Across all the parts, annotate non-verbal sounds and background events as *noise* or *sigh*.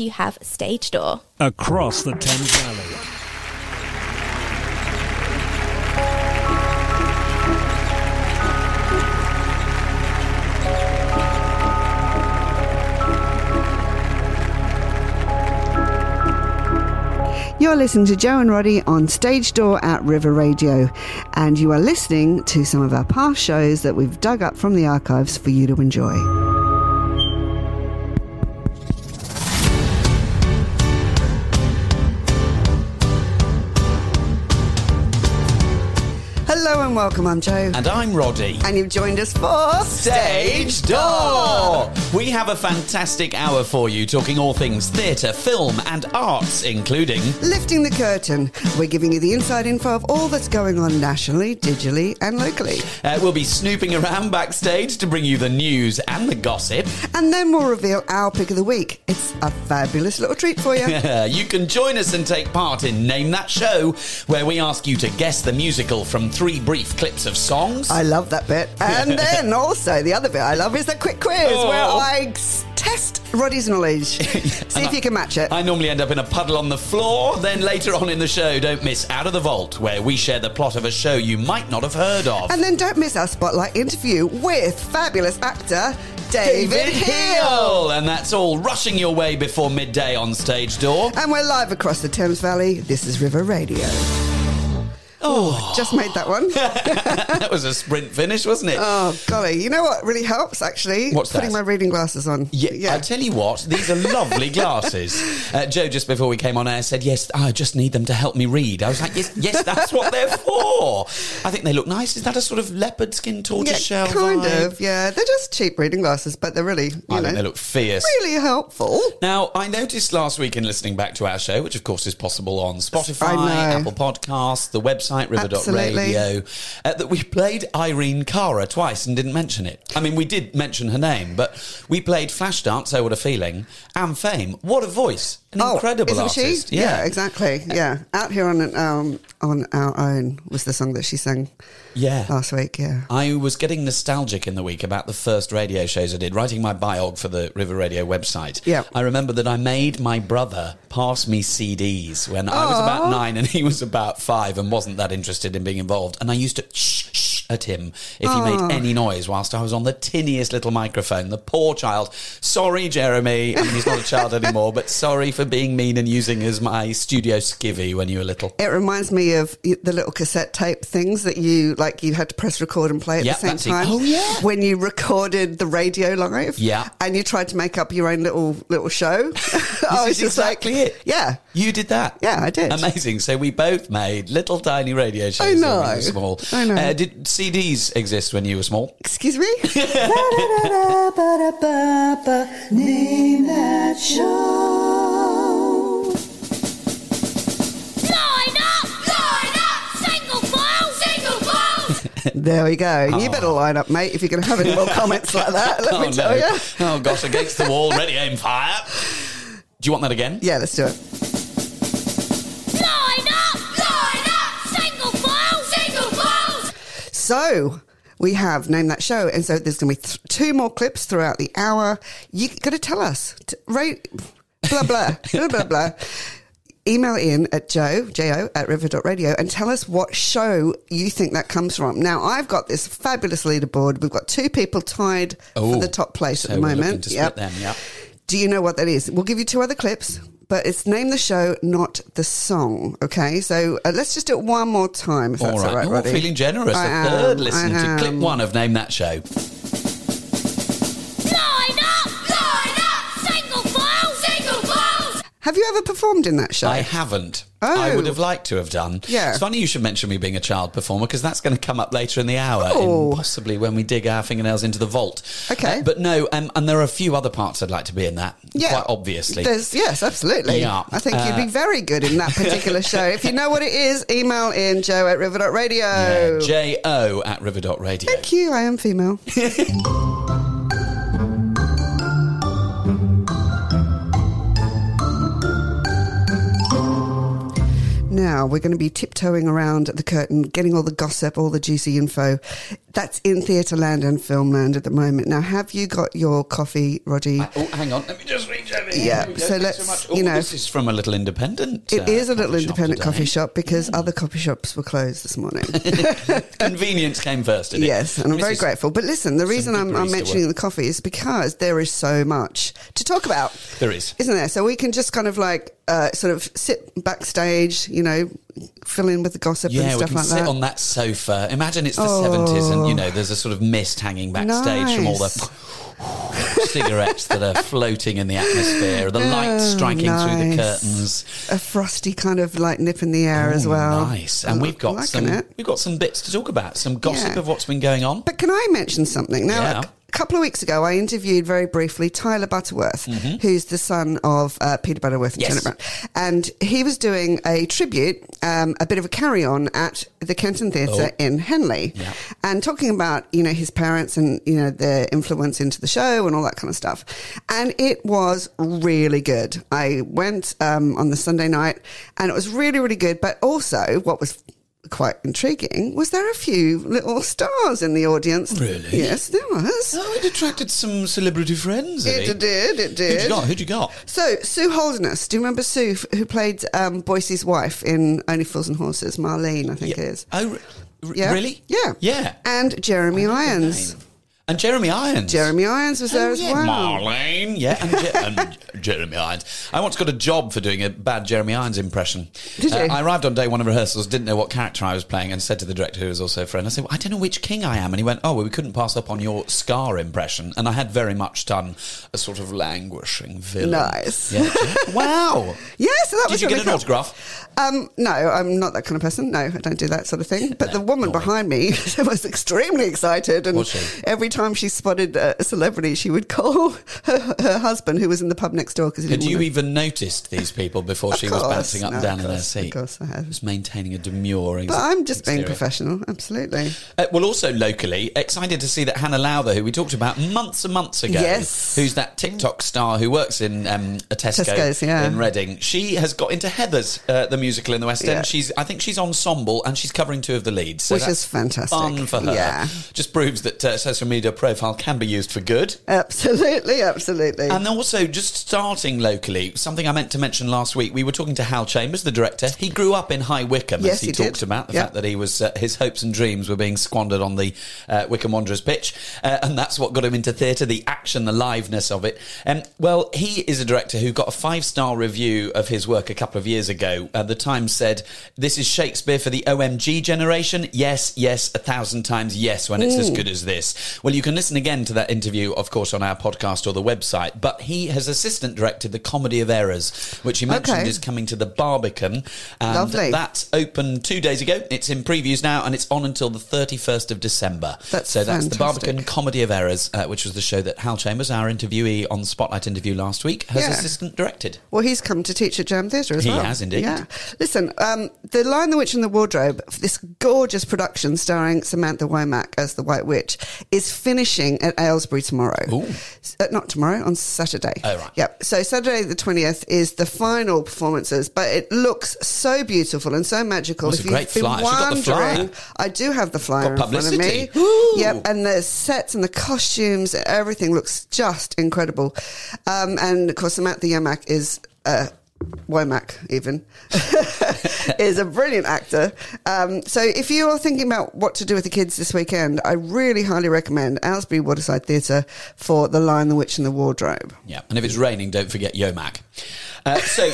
do you have Stage Door? Across the Thames Valley. You're listening to Joe and Roddy on Stage Door at River Radio, and you are listening to some of our past shows that we've dug up from the archives for you to enjoy. And welcome, I'm Joe. And I'm Roddy. And you've joined us for Stage Door! We have a fantastic hour for you, talking all things theatre, film, and arts, including. Lifting the curtain. We're giving you the inside info of all that's going on nationally, digitally, and locally. Uh, we'll be snooping around backstage to bring you the news and the gossip. And then we'll reveal our pick of the week. It's a fabulous little treat for you. *laughs* you can join us and take part in Name That Show, where we ask you to guess the musical from three brief clips of songs. I love that bit. *laughs* And then also, the other bit I love is the quick quiz, Oh. I test Roddy's knowledge. *laughs* See if you can match it. I normally end up in a puddle on the floor. Then later on in the show, don't miss Out of the Vault, where we share the plot of a show you might not have heard of. And then don't miss our spotlight interview with fabulous actor David, David. Hill! And that's all rushing your way before midday on Stage Door. And we're live across the Thames Valley. This is River Radio. Oh, just made that one. *laughs* that was a sprint finish, wasn't it? Oh, golly. You know what really helps, actually? What's Putting that? my reading glasses on. Yeah, yeah, I tell you what, these are lovely *laughs* glasses. Uh, Joe, just before we came on air, said, Yes, I just need them to help me read. I was like, Yes, yes that's what they're for. I think they look nice. Is that a sort of leopard skin tortoise Yeah, shell? kind vibe? of. Yeah, they're just cheap reading glasses, but they're really, you I know, think they look fierce. really helpful. Now, I noticed last week in listening back to our show, which of course is possible on Spotify, Apple Podcasts, the website, Absolutely. river.radio, uh, that we played Irene Cara twice and didn't mention it. I mean, we did mention her name, but we played Flashdance, So What a Feeling, and Fame. What a voice. An incredible Oh, isn't artist. she? Yeah. exactly. Yeah, out here on an, um on our own was the song that she sang Yeah. last week. Yeah. I was getting nostalgic in the week about the first radio shows I did, writing my biog for the River Radio website. Yeah. I remember that I made my brother pass me CDs when I was about nine and he was about five and wasn't that interested in being involved. And I used to shh, shh at him if he made any noise whilst I was on the tinniest little microphone. The poor child. Sorry, Jeremy. I mean, he's not a child anymore, but sorry for being mean and using as my studio skivvy when you were little. It reminds me of the little cassette tape things that you like. You had to press record and play at Yeah, the same time. Oh, yeah. When you recorded the radio live. Yeah. And you tried to make up your own little little show. This *laughs* I was is just exactly like, it. Yeah. You did that? Yeah, I did. Amazing. So we both made little tiny radio shows I know. small. I know. Uh, did CDs exist when you were small? Excuse me. Name that show. Line up! Line up! Single file! Single file! There we go. You oh. better line up, mate, if you're going to have any more comments like that. Let me oh, tell you. Oh gosh, against the wall, ready, aim, fire. Do you want that again? Yeah, let's do it. So we have named that show, and so there's going to be th- two more clips throughout the hour. You got to tell us, t- right? Blah blah *laughs* blah blah blah. Email in at joe jo at river.radio and tell us what show you think that comes from. Now I've got this fabulous leaderboard. We've got two people tied Oh, for the top place so at the moment. split them, yep. Do you know what that is? We'll give you two other clips, but it's name the show, not the song. Okay, so uh, let's just do it one more time. If All that's right. all right, Oh, Roddy. feeling generous. I the am, third listen to clip one of Name That Show. Have you ever performed in that show? I haven't. Oh. I would have liked to have done. Yeah. It's funny you should mention me being a child performer because that's going to come up later in the hour, in Oh. possibly when we dig our fingernails into the vault. Okay. Uh, but no, um, and there are a few other parts I'd like to be in that. Yeah. Quite obviously. There's, yes, absolutely. Yeah. I think you'd Uh, be very good in that particular show. If you know what it is, email in joe at river.radio. Yeah, J-O at river.radio. Thank you. I am female. *laughs* Now we're going to be tiptoeing around the curtain, getting all the gossip, all the juicy info. That's in Theatreland and Filmland at the moment. Now, have you got your coffee, Roddy? Oh, hang on. Let me just reach over here. Yeah, we so Thanks let's. Oh, you know- this is from a little independent. It uh, is a little independent coffee shop because other coffee shops were closed this morning. *laughs* Convenience came first. Didn't it? yes, and I'm very grateful. But listen, the reason I'm, I'm mentioning the coffee is because there is so much to talk about. There is. Isn't there? So we can just kind of like uh, sort of sit backstage, you know, fill in with the gossip Yeah, and we stuff can like sit that. on that sofa. Imagine it's the Oh. 70s and, Oh. you know, there's a sort of mist hanging backstage from all the *laughs* cigarettes that are floating in the atmosphere, the light Oh, striking through the curtains. a frosty kind of like nip in the air as well. Nice. And I'm we've got some it. we've got some bits to talk about, some gossip Yeah. of what's been going on. But can I mention something? Now, Yeah. A couple of weeks ago, I interviewed very briefly Tyler Butterworth, who's the son of uh, Peter Butterworth and Mm-hmm. Yes. Janet Brown. And he was doing a tribute, um, a bit of a carry on at the Kenton Theatre Oh. in Henley. Yeah. And talking about, you know, his parents and, you know, their influence into the show and all that kind of stuff. And it was really good. I went um, on the Sunday night and it was really, really good. But also, what was quite intriguing was there a few little stars in the audience. Really? Yes, there was. Oh, it attracted some celebrity friends. It did, it did. Who'd you got? Who'd you got? So, Sue Holderness, do you remember Sue, who played um, Boycie's wife in Only Fools and Horses? Marlene, I think it is. Oh, re- Yeah. really? Yeah. Yeah. And Jeremy Irons. And Jeremy Irons. Jeremy Irons was there Oh, as yeah, well. Marlene. Yeah, and, Je- and *laughs* Jeremy Irons. I once got a job for doing a bad Jeremy Irons impression. Did you? Uh, I arrived on day one of rehearsals, didn't know what character I was playing, and said to the director, who was also a friend, I said, well, I don't know which king I am. And he went, Oh, well, we couldn't pass up on your Scar impression. And I had very much done a sort of languishing villain. Nice. Yeah. *laughs* wow. Yeah, so that Did was you really get an cool. autograph? Um, no, I'm not that kind of person. No, I don't do that sort of thing. But the woman behind me *laughs* was extremely excited, and every time she spotted a celebrity, she would call *laughs* her, her husband, who was in the pub next door, because Had you even noticed these people before she was bouncing up No, and down of in their course, seat? of course I have. Just maintaining a demure. ex- But I'm just being professional, absolutely. Uh, well, also locally, excited to see that Hannah Lowther, who we talked about months and months ago, Yes. who's that TikTok star who works in um, a Tesco Tesco's, yeah. in Reading, she has got into Heathers, uh, the musical in the West End. Yeah. She's, I think she's ensemble and she's covering two of the leads, so Which is fantastic. Fun for her. Yeah. just proves that uh, social media profile can be used for good. Absolutely, absolutely. And also, just starting locally, something I meant to mention last week. We were talking to Hal Chambers, the director. He grew up in High Wycombe, Yes, as he, he talked did. about the Yeah. fact that he was uh, his hopes and dreams were being squandered on the uh, Wycombe Wanderers pitch, uh, and that's what got him into theatre, the action, the liveness of it. Um, well, he is a director who got a five star review of his work a couple of years ago. Uh, the Times said, "This is Shakespeare for the OMG generation." Yes, yes, a thousand times yes. When it's as good as this. Well, you can listen again to that interview, of course, on our podcast or the website. But he has assistant directed the Comedy of Errors, which he mentioned Okay. is coming to the Barbican. And Lovely. That's opened two days ago. It's in previews now, and it's on until the 31st of December. That's so that's the. Barbican Comedy of Errors, uh, which was the show that Hal Chambers, our interviewee on the Spotlight interview last week, has Yeah. assistant directed. Well, he's come to teach at Jam Theatre as He well. He has indeed. Yeah. Listen, um, The Lion, the Witch and the Wardrobe, this gorgeous production starring Samantha Womack as the White Witch, is finishing at Aylesbury tomorrow. Uh, not tomorrow, on Saturday. Oh, right. Yep. So Saturday the 20th is the final performances, but it looks so beautiful and so magical. It's if a great you've been flyer. Have got the flyer? wondering, I do have the flyer Got in front of me. publicity. Yep. And the sets and the costumes, everything looks just incredible. Um, and of course, Samantha Womack is. Uh, Womack, even, *laughs* is a brilliant actor. Um, so, if you are thinking about what to do with the kids this weekend, I really highly recommend Aylesbury Waterside Theatre for The Lion, the Witch, and the Wardrobe. Yeah, and if it's raining, don't forget Yomac. Uh, so, *laughs*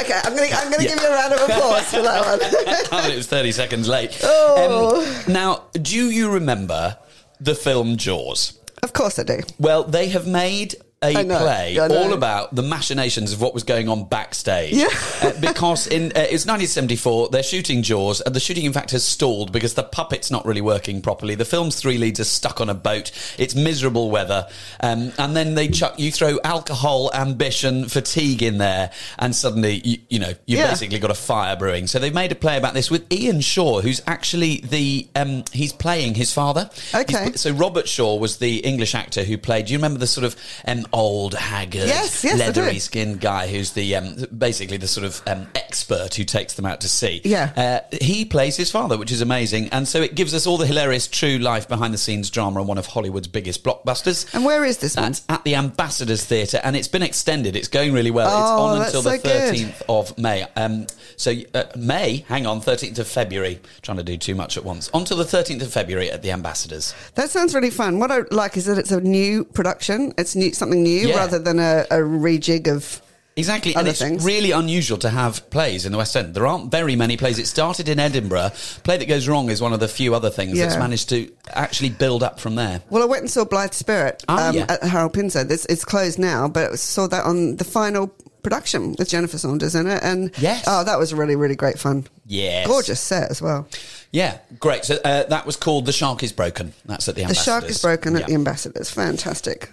Okay, I'm going to Yeah. give you a round of applause for that one. *laughs* oh, it was 30 seconds late. Oh. Um, now, do you remember the film Jaws? of course I do. Well, they have made a know, play all about the machinations of what was going on backstage. Yeah. Uh, because in uh, it's 1974, they're shooting Jaws, and the shooting, in fact, has stalled because the puppet's not really working properly. The film's three leads are stuck on a boat. It's miserable weather, um, and then they chuck you throw alcohol, ambition, fatigue in there, and suddenly you, you know you've Yeah. basically got a fire brewing. So they've made a play about this with Ian Shaw, who's actually the um, he's playing his father. Okay. He's- so Robert Shaw was the English actor who played. Do you remember the sort of um, old, haggard, Yes, yes, leathery skinned guy who's the um, basically the sort of um, expert who takes them out to sea. Yeah. Uh, he plays his father, which is amazing. And so it gives us all the hilarious true life behind the scenes drama on one of Hollywood's biggest blockbusters. And where is this one? That's at the Ambassadors Theatre, and it's been extended. It's going really well. Oh, it's on until the so. 13th of May. Um, so, uh, May, hang on, 13th of February. Trying to do too much at once. On till the 13th of February at the Ambassadors. That sounds really fun. What I like is that it's a new production. It's new, something new Yeah. rather than a, a rejig of. Exactly, and Other it's things. really unusual to have plays in the West End. There aren't very many plays. It started in Edinburgh. Play that goes wrong is one of the few other things that's managed to actually build up from there. Well, I went and saw Blithe Spirit Ah, um, yeah. at Harold Pinter. It's, it's closed now, but I saw that on the final production with Jennifer Saunders in it. And Yes. oh, that was really, really great fun. Yes. Gorgeous set as well. Yeah, great. So uh, that was called The Shark is Broken. That's at the The Ambassadors. shark is broken at Yeah. the ambassadors. Fantastic.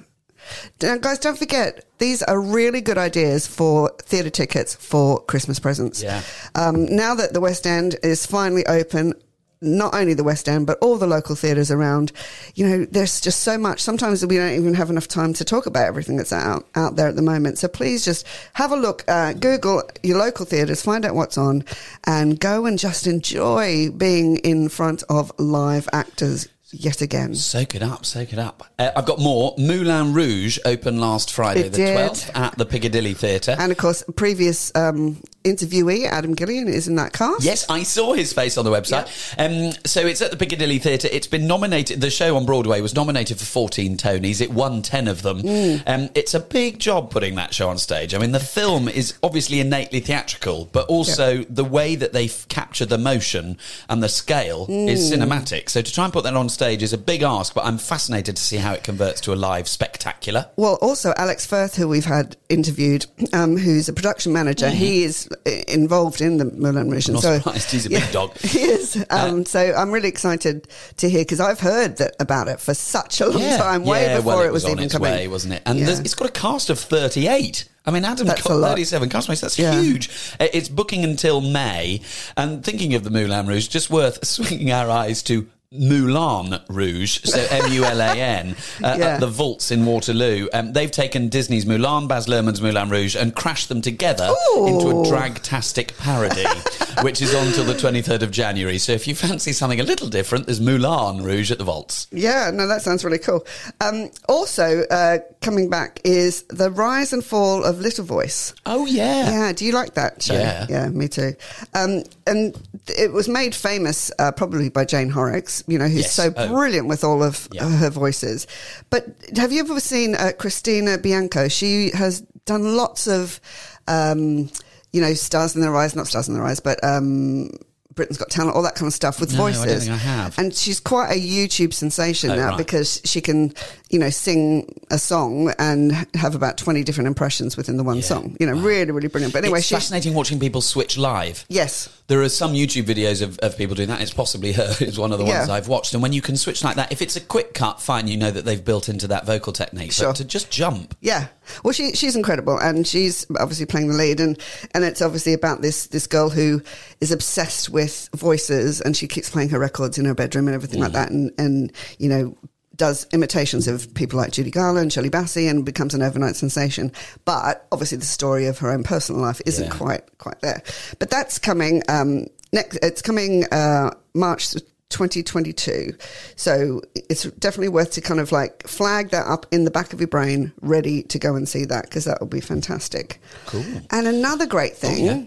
Now, guys, don't forget, these are really good ideas for theatre tickets for Christmas presents. Yeah. Um, now that the West End is finally open, not only the West End, but all the local theatres around, you know, there's just so much. Sometimes we don't even have enough time to talk about everything that's out, out there at the moment. So please just have a look, uh, Google your local theatres, find out what's on, and go and just enjoy being in front of live actors yet again. Soak it up, soak it up. Uh, I've got more. Moulin Rouge opened last Friday, It the did. 12th, at the Piccadilly Theatre. And of course, previous um, interviewee Adam Gillian is in that cast. Yes, I saw his face on the website. Um, so it's at the Piccadilly Theatre. It's been nominated. The show on Broadway was nominated for 14 Tonys. It won 10 of them. Mm. Um, it's a big job putting that show on stage. I mean, the film is obviously innately theatrical, but also the way that they capture the motion and the scale is Mm. cinematic. So to try and put that on stage is a big ask, but I'm fascinated to see how it converts to a live spectacular. Well, also Alex Firth, who we've had interviewed, um, who's a production manager, he is involved in the Moulin Rouge. I'm not and surprised. He's a big dog. Uh, *laughs* He is. Um, so I'm really excited to hear because I've heard that about it for such a long time, way Yeah, before well, it was, on even its coming. way, wasn't it? And Yeah. it's got a cast of 38. I mean, Adam That's lot. 37 castmates. That's Yeah. huge. Uh, It's booking until May. And thinking of the Moulin Rouge, just worth *laughs* swinging our eyes to Mulan Rouge, so *laughs* M U L A N, uh, at the Vaults in Waterloo. Um, they've taken Disney's Mulan, Baz Luhrmann's Moulin Rouge, and crashed them together into a Ooh. dragtastic parody, *laughs* which is on till the 23rd of January. So if you fancy something a little different, there's Mulan Rouge at the Vaults. Yeah, no, that sounds really cool. Um, also, uh, coming back is the rise and fall of Little Voice. Oh, yeah. Yeah, do you like that show? Yeah. yeah, me too. Um, and it was made famous uh, probably by Jane Horrocks, you know, who's Yes. so Oh. brilliant with all of Yeah. her voices. But have you ever seen uh, Christina Bianco? She has done lots of, um, you know, Stars in Their Eyes, not Stars in Their Eyes, but. Um, Britain's Got Talent, all that kind of stuff with No, I voices. don't think I have. And she's quite a YouTube sensation Oh, now right. because she can, you know, sing a song and have about 20 different impressions within the one song. You know, really, really brilliant. But anyway, it's she's. fascinating watching people switch live. Yes. There are some YouTube videos of, of people doing that. It's possibly her *laughs* is one of the ones Yeah. I've watched. And when you can switch like that, if it's a quick cut, fine, you know that they've built into that vocal technique. Sure. But to just jump, Yeah. Well, she she's incredible, and she's obviously playing the lead, and and it's obviously about this this girl who is obsessed with voices, and she keeps playing her records in her bedroom and everything like that, and and you know does imitations of people like Judy Garland, Shirley Bassey, and becomes an overnight sensation. But obviously, the story of her own personal life isn't Yeah. quite quite there. But that's coming um, next. It's coming uh, March. 2022. So it's definitely worth to kind of like flag that up in the back of your brain, ready to go and see that because that will be fantastic. Cool. And another great thing. yeah.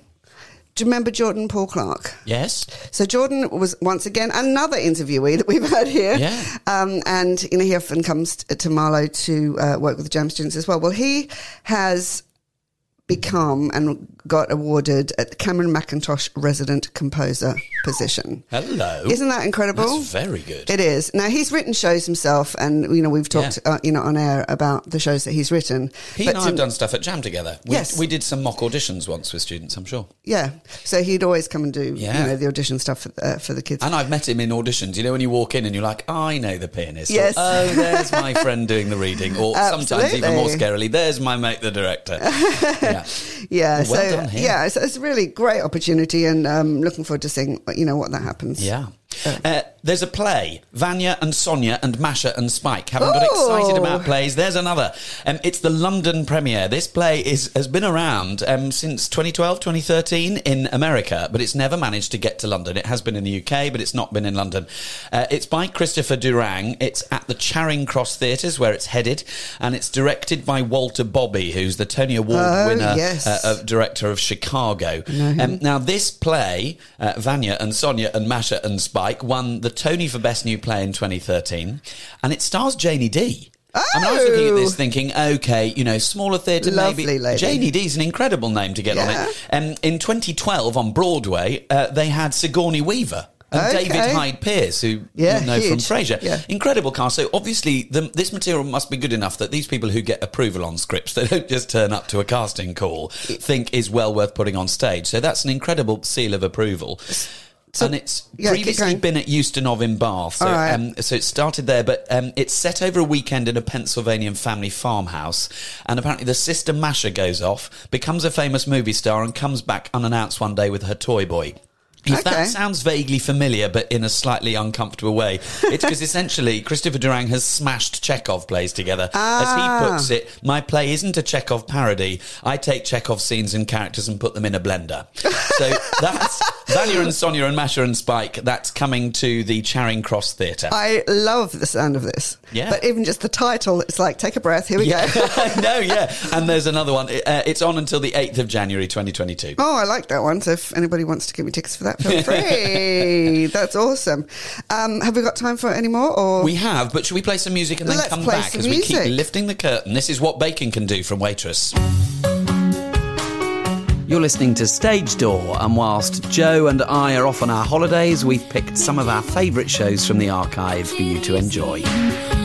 Do you remember Jordan Paul Clark? yes, So Jordan was once again another interviewee that we've had here. Yeah. Um, and you know he often comes to Marlow to uh, work with the jam students as well. Well, he has become and got awarded at the Cameron Mackintosh Resident Composer position. hello. Isn't that incredible? That's very good. It is. Now he's written shows himself, and you know we've talked, uh, you know, on air about the shows that he's written. he But and I have done stuff at Jam together. We, Yes. we did some mock auditions once with students, I'm sure. Yeah, so he'd always come and do, Yeah. you know, the audition stuff for, uh, for the kids. And I've met him in auditions. You know, when you walk in and you're like, I know the pianist. Or, Yes. oh, there's *laughs* my friend doing the reading. Or sometimes even more scarily, there's my mate, the director. *laughs* yeah. Yeah, Well so done him. yeah, it's, it's a really great opportunity, and um, looking forward to seeing, you know, what that happens. Yeah. Uh, there's a play. Vanya and Sonia and Masha and Spike. Haven't got Oh. excited about plays. There's another. Um, it's the London premiere. This play is has been around um, since 2012, 2013 in America, but it's never managed to get to London. It has been in the UK, but it's not been in London. Uh, it's by Christopher Durang. It's at the Charing Cross Theatres where it's headed, and it's directed by Walter Bobbie, who's the Tony Award Oh, winner yes. uh, of director of Chicago. Um, now, this play, uh, Vanya and Sonia and Masha and Spike, won the Tony for Best New Play in 2013, and it stars Janie Dee. I mean, I was looking at this Oh. thinking, okay, you know, smaller theatre, maybe. lady. Janie Dee's an incredible name to get on it. Um, in 2012 on Broadway, uh, they had Sigourney Weaver. And Okay. David Hyde Pierce, who Yeah, you know from. Frasier. Yeah. Incredible cast. So obviously, the, this material must be good enough that these people who get approval on scripts, *laughs* they don't just turn up to a casting call, think is well worth putting on stage. So that's an incredible seal of approval. And it's yeah, previously been at Ustinov in Bath. So, right. um, so it started there, but um, it's set over a weekend in a Pennsylvanian family farmhouse. And apparently, the sister Masha goes off, becomes a famous movie star, and comes back unannounced one day with her toy boy. If Okay. that sounds vaguely familiar, but in a slightly uncomfortable way, it's because essentially *laughs* Christopher Durang has smashed Chekhov plays together. As he puts it, my play isn't a Chekhov parody. I take Chekhov scenes and characters and put them in a blender. So *laughs* that's Vanya and Sonia and Masha and Spike. That's coming to the Charing Cross Theatre. I love the sound of this. Yeah. But even just the title, it's like, take a breath, here we Yeah, go. I know, yeah. And there's another one. Uh, it's on until the 8th of January 2022. Oh, I like that one. So if anybody wants to give me tickets for that, feel free. *laughs* That's awesome. Um, have we got time for any more? Or We have, but should we play some music and then Let's come back as we keep lifting the curtain? This is what bacon can do from Waitress. You're listening to Stage Door, and whilst Joe and I are off on our holidays, we've picked some of our favourite shows from the archive for you to enjoy.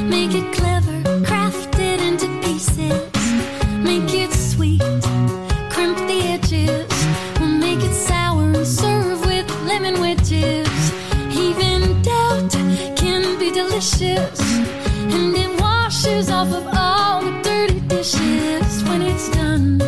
Make it clever, craft it into pieces. Make it sweet, crimp the edges. We'll make it sour and serve with lemon wedges. Even doubt can be delicious, and it washes off of all the dirty dishes. When it's done,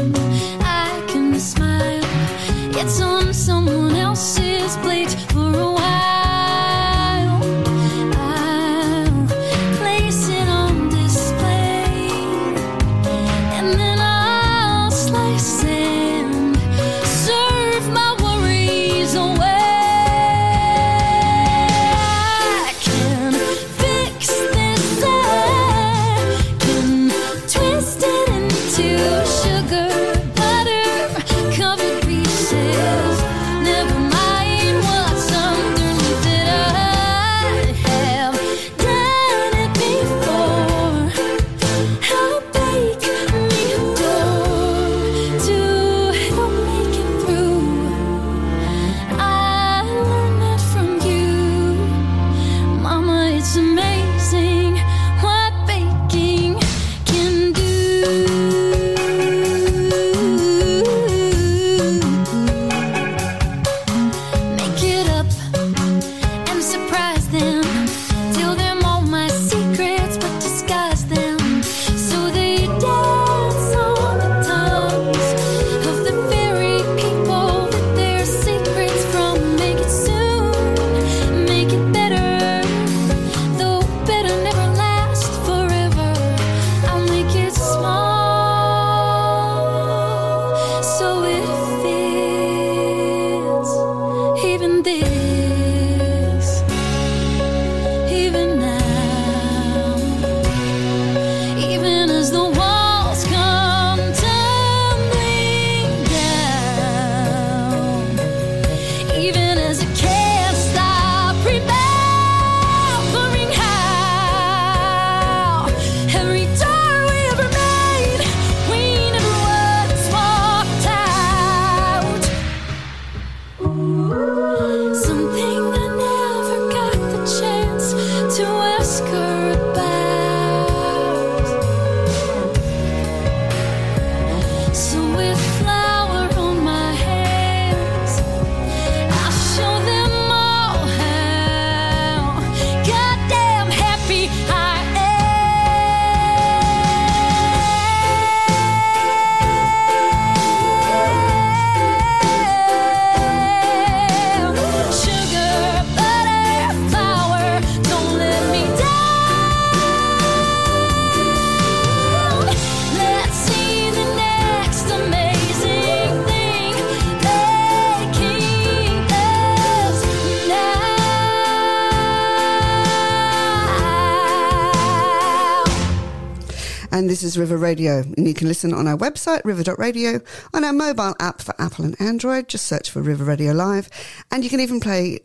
River Radio, and you can listen on our website, river.radio, on our mobile app for Apple and Android. Just search for River Radio Live. And you can even play,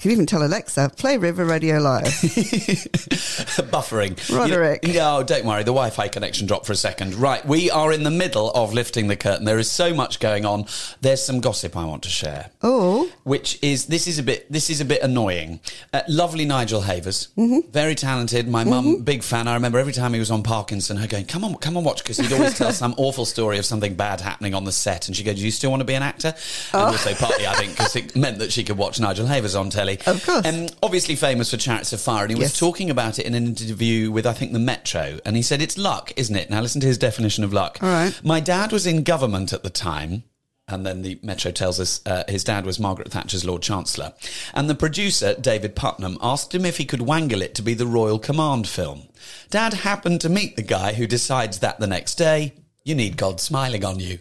you can even tell Alexa, play River Radio Live. *laughs* Buffering. Roderick. You no, don't worry. The Wi Fi connection dropped for a second. Right. We are in the middle of lifting the curtain. There is so much going on. There's some gossip I want to share. Oh, which is this is a bit this is a bit annoying. Uh, lovely Nigel Havers, Mm-hmm. very talented. My mum, big fan. I remember every time he was on Parkinson, her going, "Come on, come on, watch," because he'd always tell some *laughs* awful story of something bad happening on the set, and she goes, "Do you still want to be an actor?" And also partly, I think, because it meant that she could watch Nigel Havers on telly. Of course. Um, obviously famous for Chariots of Fire, and he was talking about it in an interview with I think the Metro, and he said it's luck, isn't it? Now listen to his definition of luck. All right. My dad was in government at the time. And then the Metro tells us uh, his dad was Margaret Thatcher's Lord Chancellor. And the producer, David Puttnam, asked him if he could wangle it to be the Royal Command film. Dad happened to meet the guy who decides that the next day, you need God smiling on you.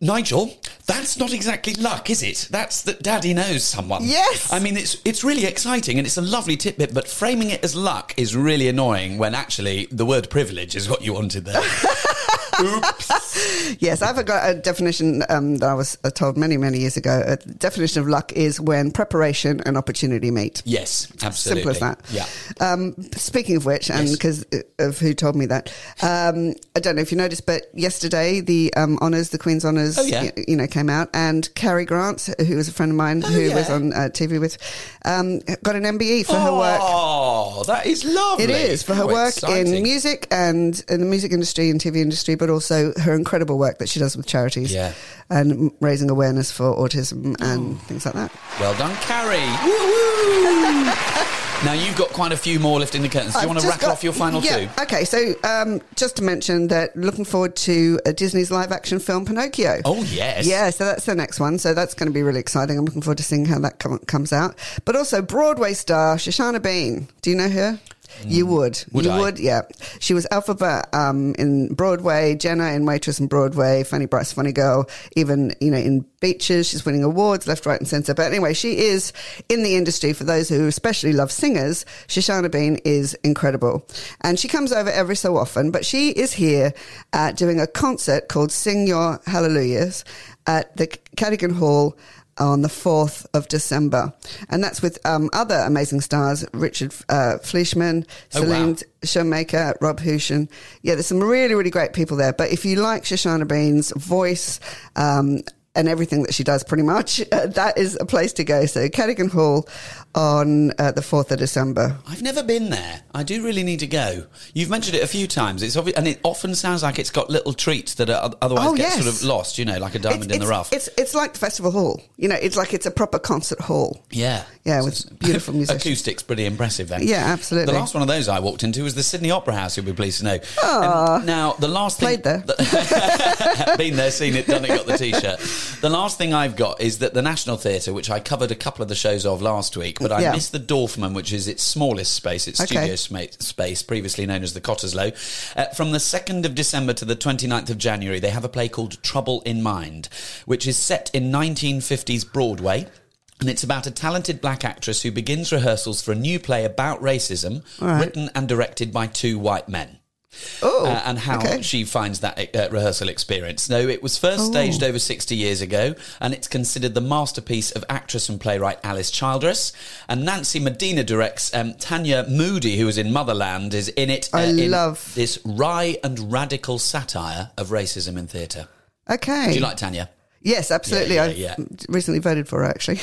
Nigel, that's not exactly luck, is it? That's that Daddy knows someone. Yes. I mean, it's it's really exciting and it's a lovely tidbit, but framing it as luck is really annoying when actually the word privilege is what you wanted there. *laughs* yes, I've got a definition um, that I was uh, told many, many years ago. A definition of luck is when preparation and opportunity meet. yes, absolutely. Simple as that. Yeah. Um, speaking of which, and Yes. because of who told me that, um, I don't know if you noticed, but yesterday the um, honours, the Queen's honours, Oh, yeah. y- you know, came out, and Carrie Grant, who was a friend of mine who Oh, yeah. was on uh, TV with, um, got an MBE for her work. Oh, that is lovely. It is for her Oh, work exciting. in music and in the music industry and TV industry, but also her incredible work that she does with charities Yeah. and raising awareness for autism and things like that. Well done, Carrie. *laughs* Now you've got quite a few more lifting the curtains. Do you I've want to rattle got- off your final yeah, two? Okay, so um, just to mention that looking forward to Disney's live action film Pinocchio. Oh yes. Yeah, so that's the next one. So that's going to be really exciting. I'm looking forward to seeing how that com- comes out. But also Broadway star Shoshana Bean. Do you know her? You would. Mm. Would you I? would, yeah. She was Elphaba um, in Broadway, Jenna in Waitress in Broadway, Fanny Brice, Funny Girl, even, you know, in Beaches. She's winning awards left, right, and centre. But anyway, she is in the industry for those who especially love singers. Shoshana Bean is incredible. And she comes over every so often, but she is here uh, doing a concert called Sing Your Hallelujahs at the Cadogan Hall on the 4th of December. And that's with um, other amazing stars, Richard uh, Fleeshman, Oh, wow. Celinde Schoenmaker, Rob Houchen. Yeah, there's some really, really great people there. But if you like Shoshana Bean's voice, um, and everything that she does pretty much, uh, *laughs* that is a place to go. So Cadogan Hall on uh, the 4th of December. I've never been there. I do really need to go. You've mentioned it a few times. It's obvious, and it often sounds like it's got little treats that are otherwise Oh, get yes. sort of lost. You know, like a diamond in the rough. It's, it's like the festival hall. You know, it's like it's a proper concert hall. yeah, Yeah, So with it's- *laughs* beautiful musicians. Acoustics pretty impressive. Then, Yeah, absolutely. The last one of those I walked into was the Sydney Opera House. You'll be pleased to know. Um, now, the last thing Played there. *laughs* been there, seen it, done it, got the t-shirt. The last thing I've got is that the National Theatre, which I covered a couple of the shows of last week, but I Yeah. missed the Dorfman, which is its smallest space, its Okay. studio sma- space, previously known as the Cottesloe. Uh, from the 2nd of December to the 29th of January, they have a play called Trouble in Mind, which is set in 1950s Broadway. And it's about a talented black actress who begins rehearsals for a new play about racism, right. written and directed by two white men Oh, uh, and how okay. she finds that uh, rehearsal experience. So it was first Oh. staged over 60 years ago, and it's considered the masterpiece of actress and playwright Alice Childress. And Nancy Medina directs um, Tanya Moodie, who was in Motherland, is in it. uh, I in love- this wry and radical satire of racism in theatre. Okay. Do you like Tanya? Yes, absolutely. Yeah, I yeah, yeah. recently voted for her, actually. *laughs* *laughs*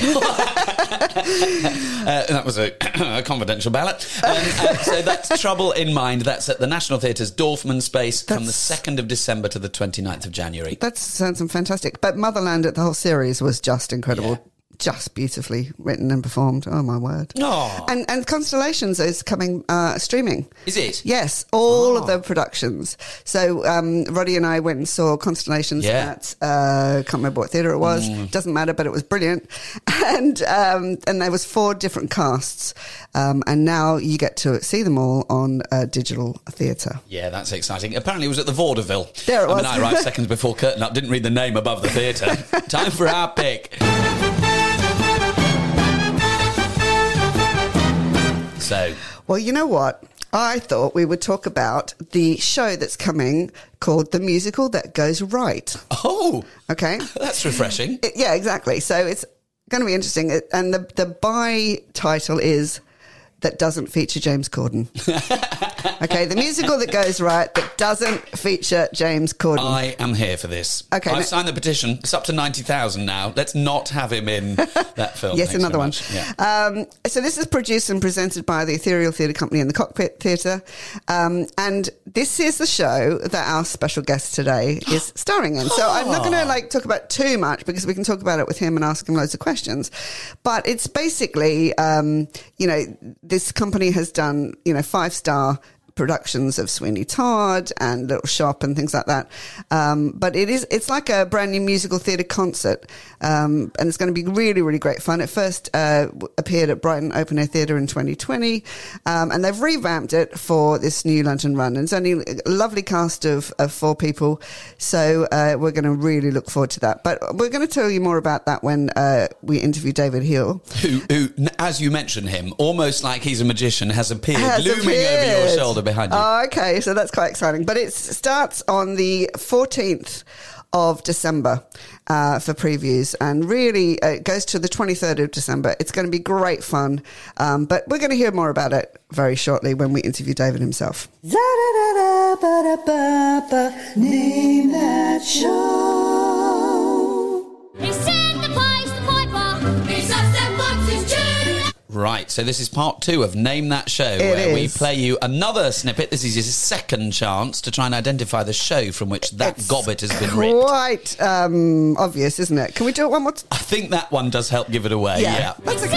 *laughs* Uh, that was a, *coughs* a confidential ballot. Um, uh, so that's Trouble in Mind. That's at the National Theatre's Dorfman Space from the 2nd of December to the 29th of January. that sounds fantastic. But Motherland, at the whole series was just incredible. Just beautifully written and performed. Oh my word! Aw. And and Constellations is coming uh, streaming. Is it? Yes, all Oh. of the productions. So um, Roddy and I went and saw Constellations Yeah. Mm. at uh, can't remember what theatre it was. Doesn't matter, but it was brilliant. *laughs* And um, and there was four different casts, um, and now you get to see them all on uh, digital theatre. Yeah, that's exciting. Apparently, it was at the Vaudeville. There it I was. mean, I arrived seconds before curtain up, didn't read the name above the theatre. *laughs* Time for our pick. So, Well, you know what? I thought we would talk about the show that's coming called The Musical That Goes Right. Oh, Okay. *laughs* that's refreshing. It- yeah, exactly. So it's going to be interesting. It- And the, the by title is That Doesn't Feature James Corden. *laughs* okay. The musical that goes right that doesn't feature James Corden. I am here for this. Okay, I've no- signed the petition. It's up to 90,000 now. Let's not have him in *laughs* that film. Yes, Thanks another so one. Yeah. Um, so this is produced and presented by the Ethereal Theatre Company and the Cockpit Theatre, um, and this is the show that our special guest today is *gasps* starring in. So I'm not going to like talk about too much because we can talk about it with him and ask him loads of questions. But it's basically, um, you know, this company has done, you know, five star productions of Sweeney Todd and Little Shop and things like that. Um, but it is, it's like a brand new musical theatre concert. Um, and it's going to be really, really great fun. It first, uh, appeared at Brighton Open Air Theatre in 2020. Um, and they've revamped it for this new London run. And it's only a lovely cast of, of four people. So, uh, we're going to really look forward to that. But we're going to tell you more about that when, uh, we interview David Hill. Who, who, as you mentioned him, almost like he's a magician, has appeared, has looming over your shoulder behind you. Oh, okay, so that's quite exciting. But it starts on the 14th of December uh, for previews, and really uh, it goes to the 23rd of December. It's going to be great fun, um, but we're going to hear more about it very shortly when we interview David himself. Name that show. Right, so this is part two of Name That Show, where we play you another snippet. This is your second chance to try and identify the show from which that It's gobbet has been ripped. Quite um, obvious, isn't it? Can we do it one more time? I think that one does help give it away, Yeah. yeah. He said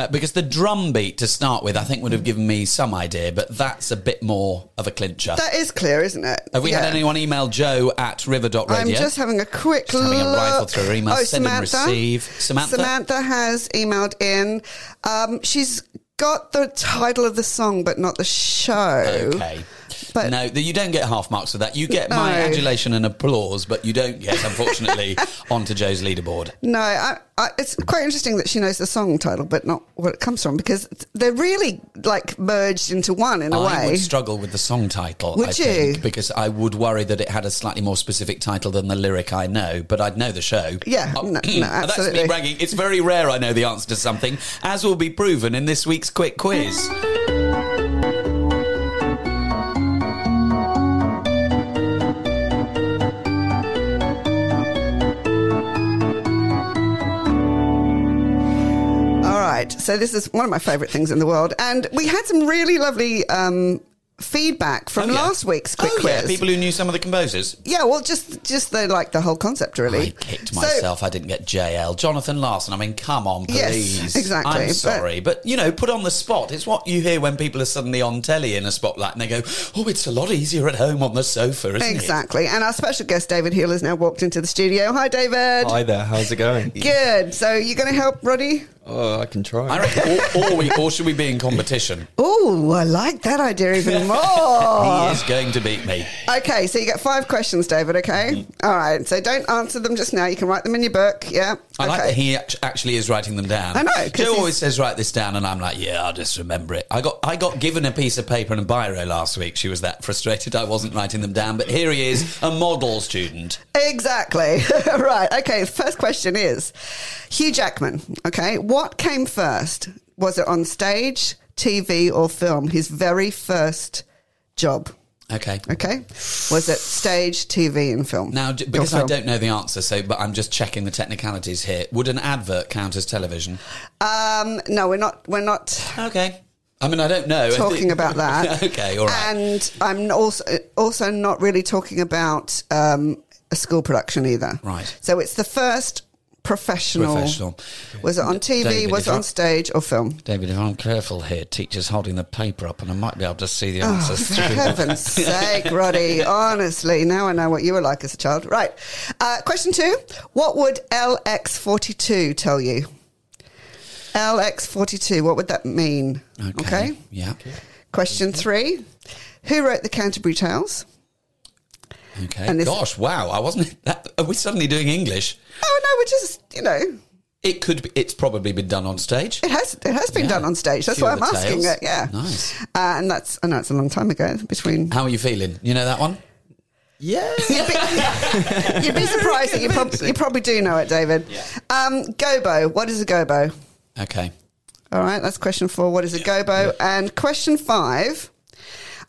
Uh, because the drum beat to start with, I think would have given me some idea, but that's a bit more of a clincher. That is clear, isn't it? have we Yeah. had anyone email joe at river.radio? I'm just having a quick Just having a look. rifle through email. Oh, Send and Samantha. receive. Samantha? Samantha has emailed in. Um, she's got the title of the song, but not the show. Okay. But- no, you don't get half marks for that. You get my adulation and applause, but you don't get, unfortunately, *laughs* onto Joe's leaderboard. No, I, I, it's quite interesting that she knows the song title, but not where it comes from because they're really like merged into one in a I way. I would struggle with the song title. Would I you? Think, because I would worry that it had a slightly more specific title than the lyric I know, but I'd know the show. Yeah, Oh, no- *clears throat* no, That's absolutely. me bragging. It's very rare I know the answer to something, as will be proven in this week's quick quiz. Right, so this is one of my favourite things in the world, and we had some really lovely um, feedback from Oh, yeah. last week's quick oh, quiz. yeah, people who knew some of the composers. Yeah, well, just just the like the whole concept, really. I kicked So- myself. I didn't get JL. Jonathan Larson. I mean, come on, Yes, please. exactly, I'm sorry, but, you know, put on the spot. It's what you hear when people are suddenly on telly in a spotlight and they go, "Oh, it's a lot easier at home on the sofa, isn't it?" exactly. And our special guest, David Hill, has now walked into the studio. Hi, David. Hi there, how's it going? Good. So you're going to help Roddy? Oh, I can try. I reckon, or, or, we, or should we be in competition? Oh, I like that idea even *laughs* *laughs* more. He is going to beat me. Okay, so you get five questions, David. Okay, mm-hmm. All right. So don't answer them just now. You can write them in your book. Yeah. I okay. like that he actually is writing them down. I know. Joe always says, "Write this down," and I'm like, "Yeah, I'll just remember it." I got I got given a piece of paper and a biro last week. She was that frustrated I wasn't writing them down. But here he is, a model student. Exactly. *laughs* right. Okay. First question is Hugh Jackman. Okay. What came first? Was it on stage, TV, or film? His very first job. Okay. Okay. Was it stage, TV, and film? Now, d- because I don't know the answer, so but I'm just checking the technicalities here. Would an advert count as television? Um, no, we're not. We're not Okay. I mean, I don't know. Talking about that. *laughs* okay, all right. And I'm also also not really talking about um, a school production either. Right. So it's the first professional. Professional. Was it on TV? David, was it on stage or film? David, if I'm careful here, teacher's holding the paper up, and I might be able to see the Oh, answers. for heaven's *laughs* sake, Roddy. Honestly, now I know what you were like as a child. Right. Uh, question two What would LX42 tell you? LX42, what would that mean? Okay. Yeah. Question three Who wrote the Canterbury Tales? Okay. And Gosh, wow! I wasn't. *laughs* That, are we suddenly doing English? Oh, no, we're just, you know, It could be, it's probably been done on stage. It has it has been Yeah. done on stage. That's why I'm the asking tales. it. Yeah, Nice. Uh, and that's I know it's a long time ago. Between How are you feeling? You know that one? Yeah. *laughs* you'd be *laughs* surprised that you, prob- you probably do know it, David. Yeah. Um, gobo. What is a gobo? Okay. All right, that's question four. What is a gobo? And question five.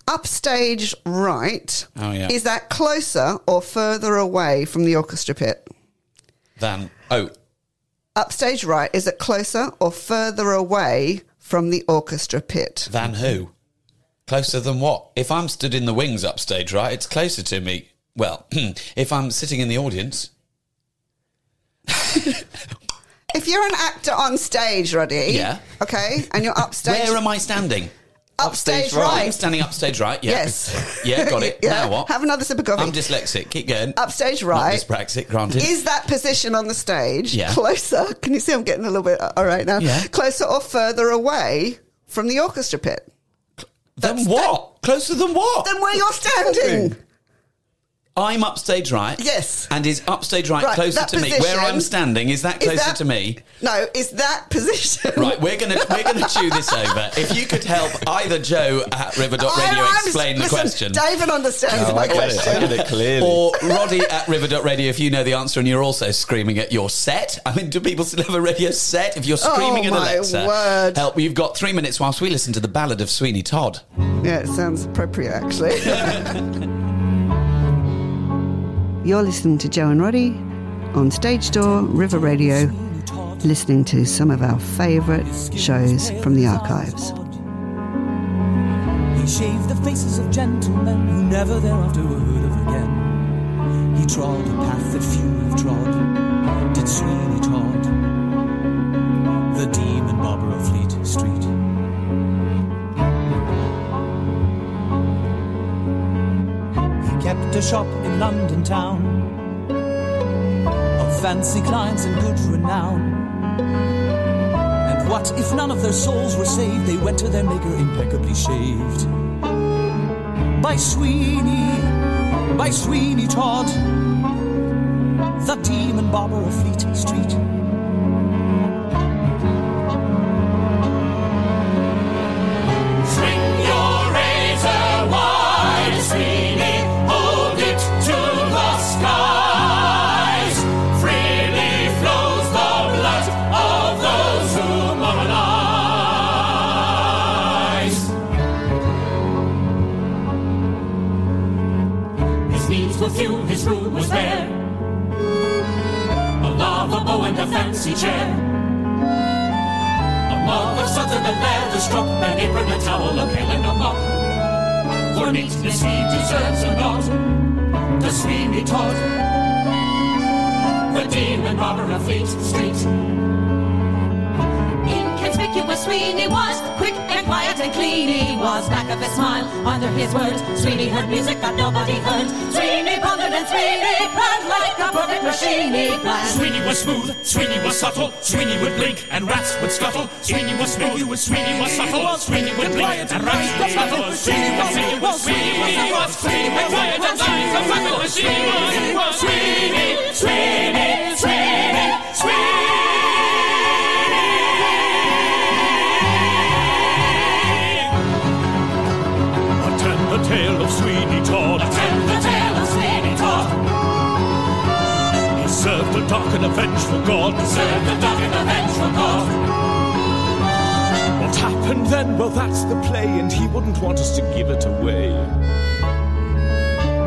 Upstage right. Oh, yeah. Is that closer or further away from the orchestra pit? Then, oh, Upstage right. Is it closer or further away from the orchestra pit? than who? Closer than what? If I'm stood in the wings upstage, right, it's closer to me. Well, *clears throat* if I'm sitting in the audience, *laughs* If you're an actor on stage, Roddy. Yeah. Okay, and you're upstage. where am I standing? Upstage Upstage right. right? Standing upstage right. Yeah. Yes. Yeah, got it. *laughs* Yeah. Now what? Have another sip of coffee. I'm dyslexic. Keep going. upstage Not right. dyspraxic, granted. Is that position on the stage Yeah. closer? Can you see I'm getting a little bit uh, all right now? Yeah. Closer or further away from the orchestra pit? then what? Closer than what? Than where you're standing. I'm upstage right. Yes. And is upstage right, Right, closer that to me? Where I'm standing, is that closer that- to me? No, is that position Right, we're gonna *laughs* we're gonna chew this over. If you could help either Joe at River Dot Radio I'm- explain the listen, question. David understands Oh, my I get it. I get it clearly. Or Roddy at River Dot Radio if you know the answer and you're also screaming at your set. I mean, do people still have a radio set? If you're screaming Oh, at my Alexa, word. help. You've got three minutes whilst we listen to the ballad of Sweeney Todd. Yeah, it sounds appropriate actually. *laughs* You're listening to Joe and Roddy on Stage Door, River Radio, listening to some of our favourite shows from the archives. He shaved the faces of gentlemen who never thereafter were heard of again. He trod a path that few have trod, did Sweeney Todd, the demon a shop in London town of fancy clients and good renown. And what if none of their souls were saved? They went to their maker impeccably shaved. By Sweeney, by Sweeney Todd, the demon barber of Fleet Street. Room was bare. A lava bow and a fancy chair. A mug of Sutherland leather strop, an apron, a towel, a pail, and a mop. For neatness he deserves a nod. The Sweeney Todd, the demon robber of Fleet Street. Inconspicuous Sweeney was, quick quiet and clean he was. Back of his smile, under his words, Sweeney heard music that nobody heard. Sweeney pondered and Sweeney planned like a perfect machine he planned. Sweeney was smooth, Sweeney was subtle, Sweeney would blink and rats would scuttle. Sweeney was smooth, Sweeney was subtle, Sweeney would blink and rats would scuttle. Sweeney was Sweeney was Sweeney was Sweeney was quiet and Sweeney was subtle. Sweeney was Sweeney, Sweeney, Sweeney, Sweeney. Served a and a vengeful god. Serve the dark and the vengeful God. What happened then? Well, that's the play, and he wouldn't want us to give it away.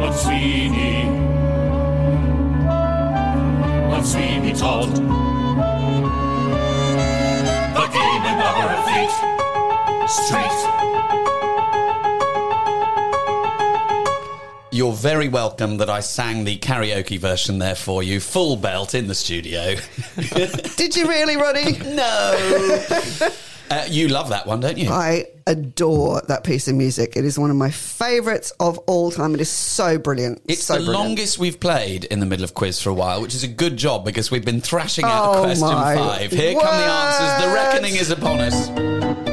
But Sweeney, but Sweeney Todd, the demon lover of Fleet Street. You're very welcome that I sang the karaoke version there for you, full belt in the studio. *laughs* Did you really, Roddy? no. *laughs* Uh, you love that one, don't you? I adore that piece of music. It is one of my favourites of all time. It is so brilliant. It's so the brilliant. longest we've played in the middle of quiz for a while, which is a good job because we've been thrashing out Oh question five. Here come the answers. The reckoning is upon us.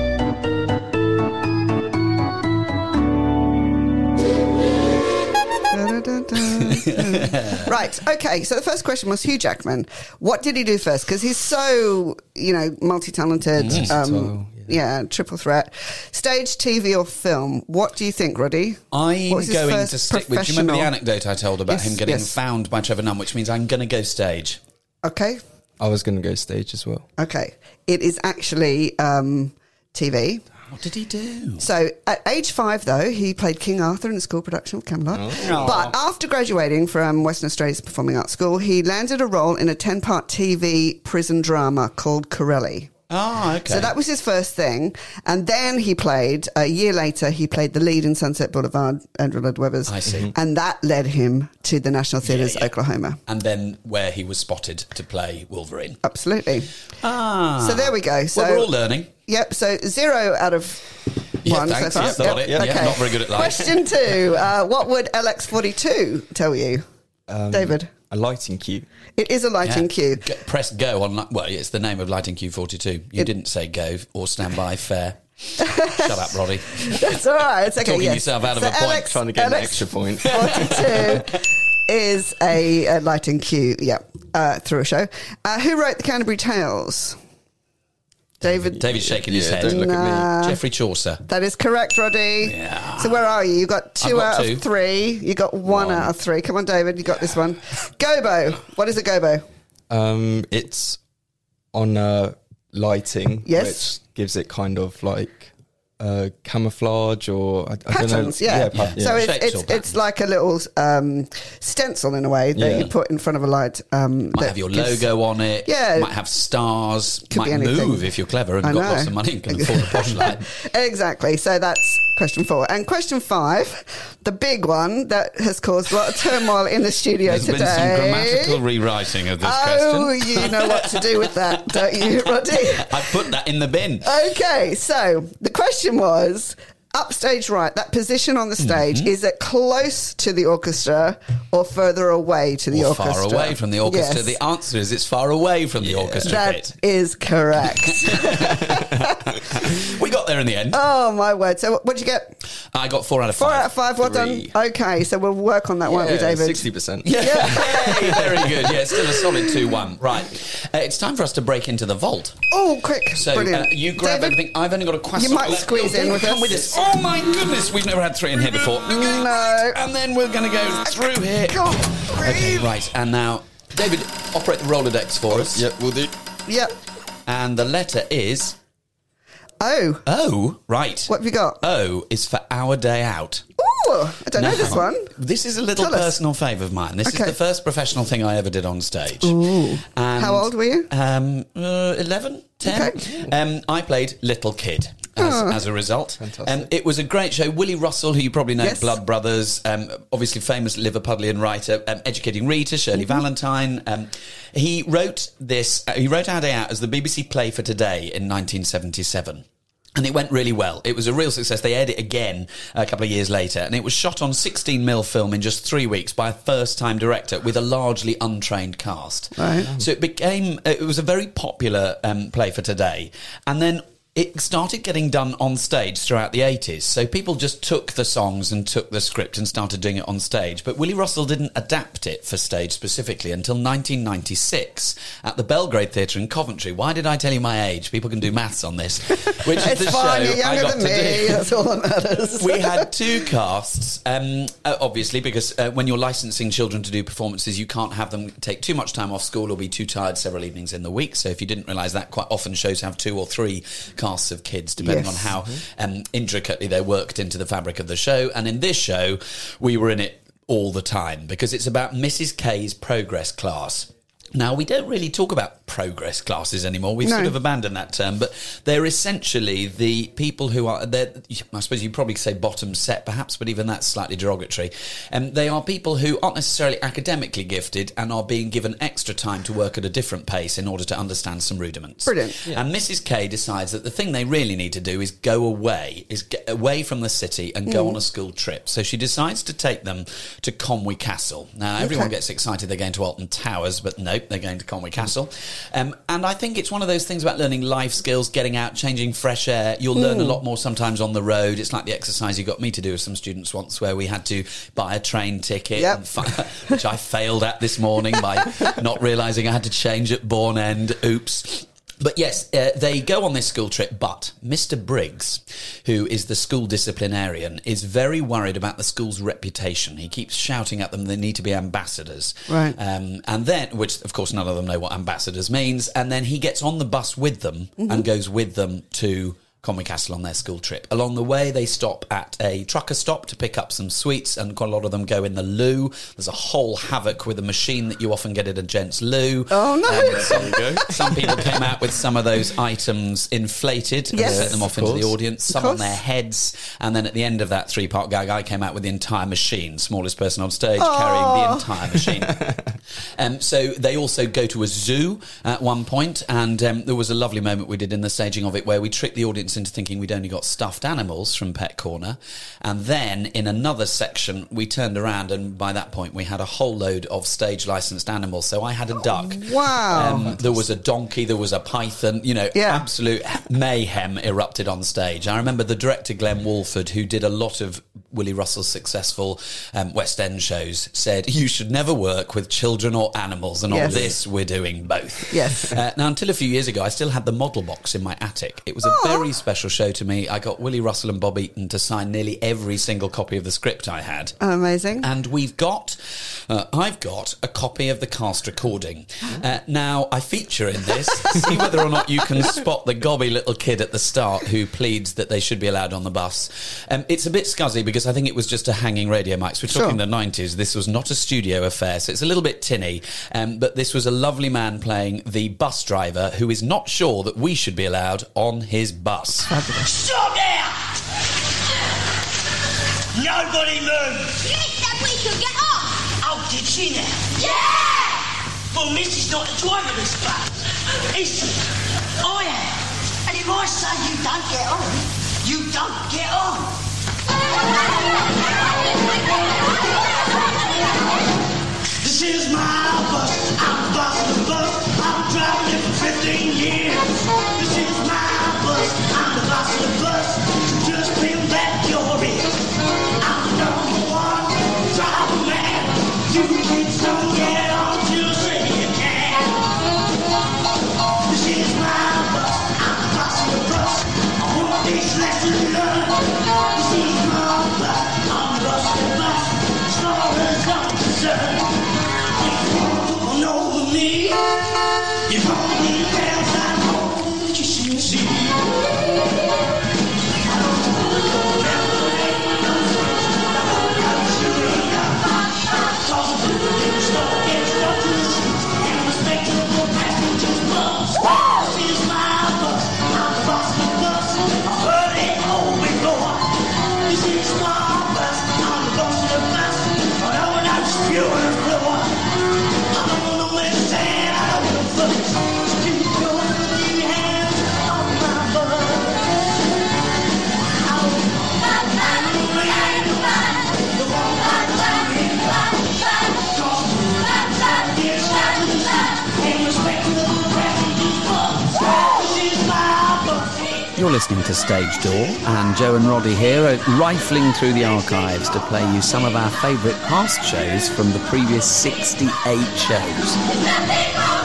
*laughs* right. Okay. So the first question was Hugh Jackman. What did he do first? Because he's so you know multi-talented. Um, Versatile, yeah. triple threat. Stage, TV, or film. What do you think, Roddy? I'm What was his going to stick with. Do you remember the anecdote I told about Yes, him getting yes. found by Trevor Nunn, which means I'm going to go stage. Okay. I was going to go stage as well. Okay. It is actually um, TV. What did he do? So at age five, though, he played King Arthur in the school production of Camelot. Oh. But after graduating from Western Australia's Performing Arts School, he landed a role in a 10 part TV prison drama called Correlli. Oh, okay. So that was his first thing. And then he played, a year later, he played the lead in Sunset Boulevard, Andrew Lloyd Webber's. I see. And that led him to the National Theatre's yeah. Oklahoma. and then where he was spotted to play Wolverine. Absolutely. Ah. So there we go. So well, we're all learning. Yep. So zero out of Yeah, one thanks. so far. Yeah, got it. Yeah, not very good at life. Question two. Uh, what would LX42 tell you, Um, David? A lighting cue. It is a lighting Yeah. cue. Go- press go on. Well, it's the name of Lighting Q42. You didn't say go or stand by. Fair. *laughs* Shut up, Roddy. That's all right. It's okay. Talking yes. yourself out of So a point. Trying to get an extra point. *laughs* 42 is a, a lighting cue, yeah, uh, through a show. Uh, who wrote the Canterbury Tales? David. David's shaking his Yeah, head. don't look at Nah. Geoffrey Chaucer. That is correct, Roddy. Yeah. So where are you? You got 2 got out two. of three. You got one, One. out of three. Come on, David. You got this one. Gobo. What is a gobo? Um, it's on uh, lighting, Yes. which gives it kind of like uh, camouflage or I, I don't know. Patterns, yeah. pa- So it's Shapes it's, it's like a little um, stencil in a way that Yeah. you put in front of a light. Um, Might that have your gives- logo on it. Yeah. Might have stars. Could might anything. move if you're clever and I got know. lots of money and can afford a *laughs* posh light. exactly. So that's question four. And question five, the big one that has caused a lot of turmoil in the studio There's today. been some grammatical rewriting of this oh, question. you know what to do with that, don't you, Roddy? *laughs* I put that in the bin. Okay, so the question was upstage right, that position on the stage, Mm-hmm. is it close to the orchestra or further away to the Or orchestra? far away from the orchestra. Yes. The answer is it's far away from the orchestra That bit. is correct. *laughs* We got there in the end. oh my word! So what'd you get? I got four out of Four five. out of five. Well Three. done. Okay, so we'll work on that, won't we, David? Sixty percent. Yeah, Yay, very good. Yeah, it's still a solid 2 1. Right. Uh, it's time for us to break into the vault. Oh, quick! So Brilliant. uh, you grab David, everything. I've only got a question. You might Let- squeeze in David, with come with us. Oh my goodness, we've never had three in here before. No. And then we're going to go through here. God, Okay, right. And now, David, operate the Rolodex for us. Yep, we'll do. Yep. And the letter is Oh, O. Right. what have you got? O is for our day out. Oh, I don't know this one. This is a little Tell personal favour of mine. This Okay. is the first professional thing I ever did on stage. Ooh. And, How old were you? Um, uh, 11, 10. Okay. Um, I played Little Kid. As, as a result, Fantastic. um, it was a great show. Willy Russell, who you probably know, Yes. Blood Brothers, um, obviously famous Liverpudlian writer, um, educating Rita, Shirley Mm-hmm. Valentine. Um, he wrote this. Uh, he wrote Our Day Out as the BBC play for today in 1977. And it went really well. It was a real success. They aired it again a couple of years later, and it was shot on 16 mil film in just three weeks by a first-time director with a largely untrained cast. Right. So it became. It was a very popular um, play for today, and then. It started getting done on stage throughout the 80s. So people just took the songs and took the script and started doing it on stage. But Willy Russell didn't adapt it for stage specifically until 1996 at the Belgrade Theatre in Coventry. Why did I tell you my age? People can do maths on this. *laughs* Which is the fine. show You're I younger got than to me. do That's all that matters. we had two casts, um, uh, obviously, because uh, when you're licensing children to do performances, you can't have them take too much time off school or be too tired several evenings in the week. So if you didn't realise that, quite often shows have two or three casts of kids, depending Yes. on how um, intricately they're worked into the fabric of the show. And in this show, we were in it all the time because it's about Mrs. K's progress class. Now, we don't really talk about progress classes anymore. We've No. sort of abandoned that term, but they're essentially the people who are, I suppose you'd probably say bottom set perhaps, but even that's slightly derogatory. Um, they are people who aren't necessarily academically gifted and are being given extra time to work at a different pace in order to understand some rudiments. Brilliant. And Mrs. K decides that the thing they really need to do is go away, is get away from the city and Mm. go on a school trip. So she decides to take them to Conwy Castle. Now, everyone Okay. gets excited they're going to Alton Towers, but no, they're going to Conway Castle. Um, and I think it's one of those things about learning life skills, getting out, changing fresh air. You'll learn a lot more sometimes on the road. It's like the exercise you got me to do with some students once, where we had to buy a train ticket, Yep. and fi- *laughs* which I failed at this morning by not realizing I had to change at Bourne End. Oops. But yes, uh, they go on this school trip, but Mr. Briggs, who is the school disciplinarian, is very worried about the school's reputation. He keeps shouting at them they need to be ambassadors. Right. Um, and then, which of course none of them know what ambassadors means, and then he gets on the bus with them and goes with them to Conway Castle on their school trip. Along the way, they stop at a trucker stop to pick up some sweets, and quite a lot of them go in the loo. There's a whole havoc with a machine that you often get at a gents' loo. Oh, no. Um, *laughs* some, some people came out with some of those items inflated and Yes. sent them off Of into the audience, some on their heads. And then at the end of that three part gag, I came out with the entire machine, smallest person on stage carrying the entire machine. *laughs* um, so they also go to a zoo at one point, and um, there was a lovely moment we did in the staging of it where we tricked the audience into thinking we'd only got stuffed animals from Pet Corner. And then in another section, we turned around, and by that point, we had a whole load of stage licensed animals. So I had a duck. Wow. Um, there was a donkey, there was a python, you know, Yeah. absolute mayhem erupted on stage. I remember the director, Glen Walford, who did a lot of Willy Russell's successful um, West End shows, said, You should never work with children or animals. And on this, we're doing both. Yes. Uh, now, until a few years ago, I still had the model box in my attic. It was a very special show to me. I got Willie Russell and Bob Eaton to sign nearly every single copy of the script I had. Amazing. And we've got, uh, I've got a copy of the cast recording. Uh, now, I feature in this. *laughs* See whether or not you can spot the gobby little kid at the start who pleads that they should be allowed on the bus. Um, it's a bit scuzzy because I think it was just a hanging radio mic. So we're Sure. talking the 90s. This was not a studio affair, so it's a little bit tinny. Um, but this was a lovely man playing the bus driver who is not sure that we should be allowed on his bus. Stop there! Nobody move! Yes, that we could get off. Oh, now? Yeah! Well, Missy's not the driver this bus. Is she? I am. And if I say you don't get on, you don't get on. This is my bus. I'm of the bus. I'm driving it for 15 Thank you. Listening to Stage Door, and Joe and Roddy here are rifling through the archives to play you some of our favourite past shows from the previous 68 shows.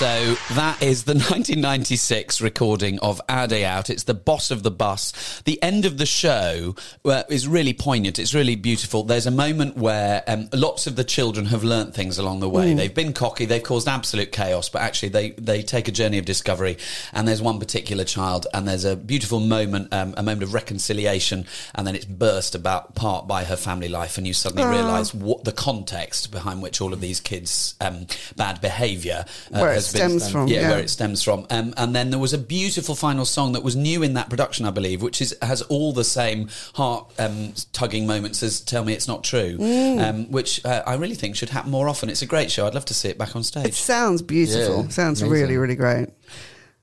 So that is the *laughs* 1996 recording of Our Day Out. It's the boss of the bus. The end of the show uh, is really poignant. It's really beautiful. There's a moment where um, lots of the children have learnt things along the way. They've been cocky. They've caused absolute chaos, but actually they, they take a journey of discovery. And there's one particular child, and there's a beautiful moment, um, a moment of reconciliation, and then it's burst about part by her family life, and you suddenly realise what the context behind which all of these kids' um, bad behaviour uh, has been- stems from, Yeah, yeah. where it stems from. Um, and then there was a beautiful final song that was new in that production, I believe, which is has all the same heart um, tugging moments as "Tell Me It's Not True," Mm. um, which uh, I really think should happen more often. It's a great show. I'd love to see it back on stage. It sounds beautiful. Yeah, sounds amazing. really, really great.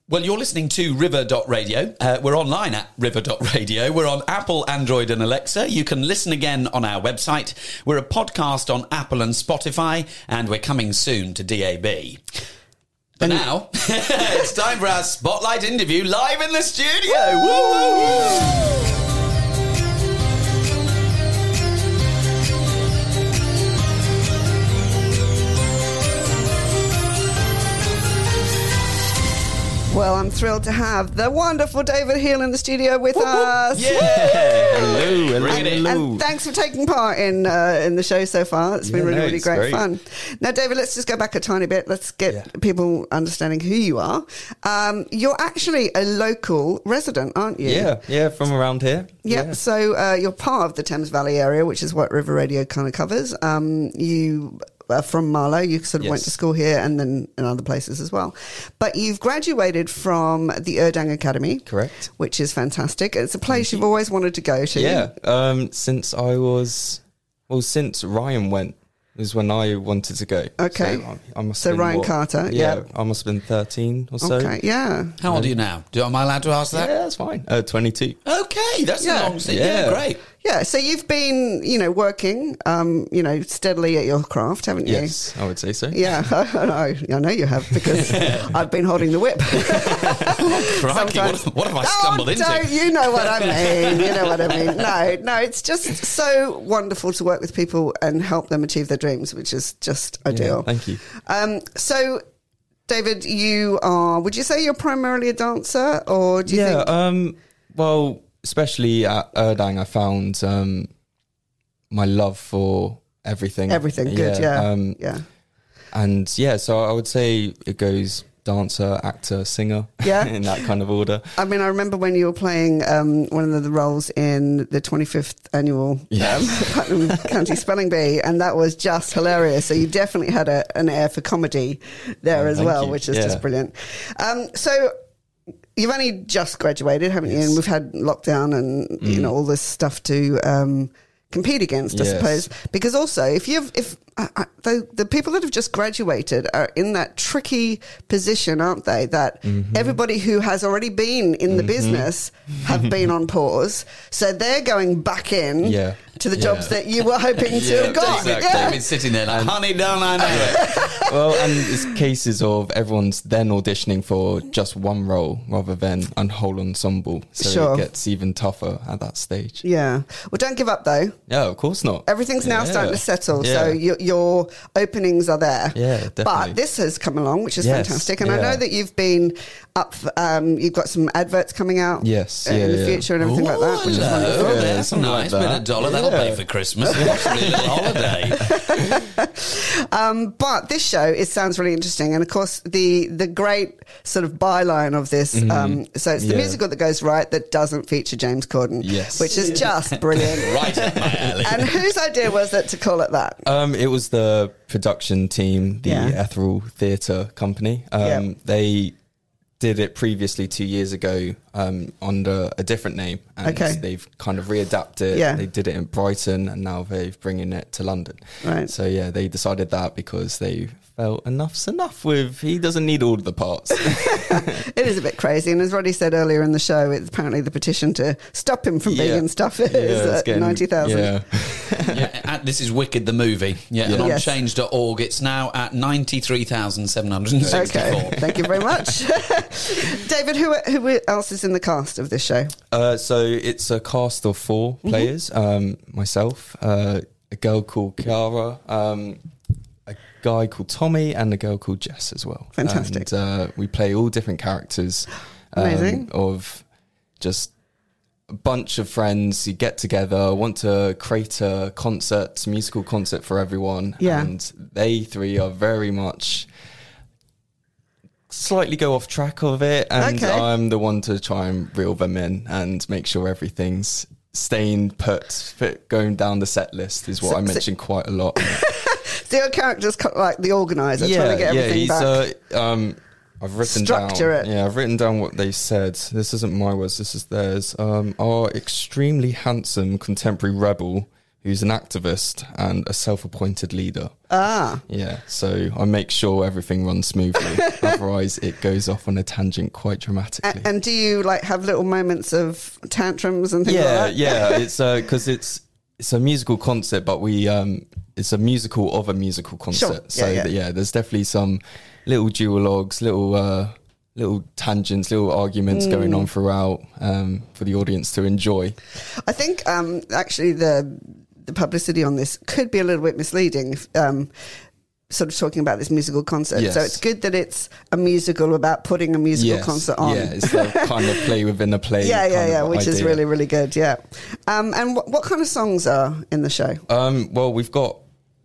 Well, you're listening to River.radio. Uh, we're online at River.radio. We're on Apple, Android, and Alexa. You can listen again on our website. We're a podcast on Apple and Spotify, and we're coming soon to DAB. But now, *laughs* it's time for our spotlight interview live in the studio. Woo, woo, woo. Well, I'm thrilled to have the wonderful David Heal in the studio with us. Yeah. Hello, hello, Bring it in. hello. And thanks for taking part in uh, in the show so far. It's been Yeah, really, no, really great, great. fun. Now, David, let's just go back a tiny bit. Let's get Yeah. people understanding who you are. Um, you're actually a local resident, aren't you? Yeah, yeah, from around here. Yep. So uh, you're part of the Thames Valley area, which is what River Radio kind of covers. Um, you are from Marlow. You sort of went to school here and then in other places as well. But you've graduated from the Urdang Academy. Correct. Which is fantastic. It's a place you've always wanted to go to. Yeah, um, since I was, well, since Ryan went is when I wanted to go. Okay. So I, I must So have been, Ryan what- Carter, Yeah, yeah. I must have been 13 or so. Okay. Yeah. How old are you now? Do, am I allowed to ask that? Yeah, that? that's fine. Uh, 22. Okay, that's Yeah. a long stint. Yeah. Yeah. great. Yeah. So you've been, you know, working, um, you know, steadily at your craft, haven't you? Yes, I would say so. Yeah, *laughs* I know. I know you have because *laughs* I've been holding the whip. *laughs* Crikey, what, what have I Oh, stumbled into? don't- you know what I mean. You know what I mean. No, no, it's just so wonderful to work with people and help them achieve their dreams, which is just Yeah, ideal. thank you. Um, so, David, you are. Would you say you're primarily a dancer, or do you yeah, think? um, well, especially at Urdang, I found um, my love for everything. Everything good, yeah, Um, yeah, and yeah, so I would say it goes dancer, actor, singer. *laughs* Yeah. in that kind of order. I mean, I remember when you were playing um, one of the roles in the 25th annual Yes. um, *laughs* Putnam County Spelling Bee, and that was just hilarious. So you definitely had a, an air for comedy there Oh, as well, you. which is Yeah. just brilliant. Um, so you've only just graduated, haven't you? Yes. Mm. And we've had lockdown and you know all this stuff to um, compete against, I suppose. Because also, if you've if uh, uh, the the people that have just graduated are in that tricky position, aren't they? That Mm-hmm. everybody who has already been in the business have *laughs* been on pause, so they're going back in Yeah. to the Yeah. jobs that you were hoping to *laughs* Yeah, have got. David, Yeah. David's sitting there like, honey, don't I know it? *laughs* well, and it's cases of everyone's then auditioning for just one role rather than a whole ensemble. So Sure. it gets even tougher at that stage. Yeah. Well, don't give up though. Yeah, of course not. Everything's now Yeah. starting to settle, so your, your openings are there. Yeah, definitely. But this has come along, which is Yes, fantastic. And I know that you've been up. For, um, you've got some adverts coming out. Yes, uh, in yeah, the yeah. future and everything like that, which is Ooh, wonderful. hello, Yeah, That's something like nice. Bit of that. dollar, that'll pay for Christmas. Possibly holiday. *laughs* Um, but this show it sounds really interesting, and of course the the great sort of byline of this. Um, so it's the Yeah. musical that goes right that doesn't feature James Corden, Yes. which is just brilliant. *laughs* Right up my alley. And whose idea was it to call it that? Um, it was the production team, the Yeah. Ethereal Theatre Company. Um, Yeah. They did it previously two years ago um, under a different name, and Okay. they've kind of readapted. Yeah. They did it in Brighton, and now they're bringing it to London. Right. So yeah, they decided that because they felt enough's enough with he doesn't need all of the parts. *laughs* *laughs* It is a bit crazy, and as Roddy said earlier in the show, it's apparently the petition to stop him from being Yeah. in stuff is it's at getting- ninety thousand. Yeah. yeah, *laughs* uh, this is Wicked the movie. Yeah, and on Yes. change.org, it's now at 93,764. Okay, thank you very much, David. Who who else is in the cast of this show? Uh, so it's a cast of 4 Mm-hmm. players. Um, myself, uh, a girl called Kiara, um, a guy called Tommy, and a girl called Jess as well. Fantastic. And uh, we play all different characters. um, Amazing. Of just a bunch of friends. You get together, want to create a concert, musical concert for everyone. Yeah. And they three are very much slightly go off track of it and Okay. I'm the one to try and reel them in and make sure everything's staying put fit, going down the set list is what So- I so- mentioned quite a lot. *laughs* Your character's like the organizer, trying to get everything back. uh, um I've written Structure down it. yeah I've written down what they said this isn't my words this is theirs um our extremely handsome contemporary rebel who's an activist and a self-appointed leader. Ah, Yeah, so I make sure everything runs smoothly. *laughs* Otherwise, it goes off on a tangent quite dramatically. A- and do you like have little moments of tantrums and things yeah, like that? yeah. Yeah. It's because it's it's a musical concert, but we um it's a musical of a musical concert. Sure. So Yeah, that- yeah. there's definitely some little duologues, little uh little tangents, little arguments going Mm. on throughout um for the audience to enjoy. I think um, actually the the publicity on this could be a little bit misleading. Um, sort of talking about this musical concert, so it's good that it's a musical about putting a musical Yes, concert on. Yeah, it's the *laughs* kind of play within a play. yeah, yeah, yeah, which is really, really good. Yeah. Um, and what, what kind of songs are in the show? Um, well, we've got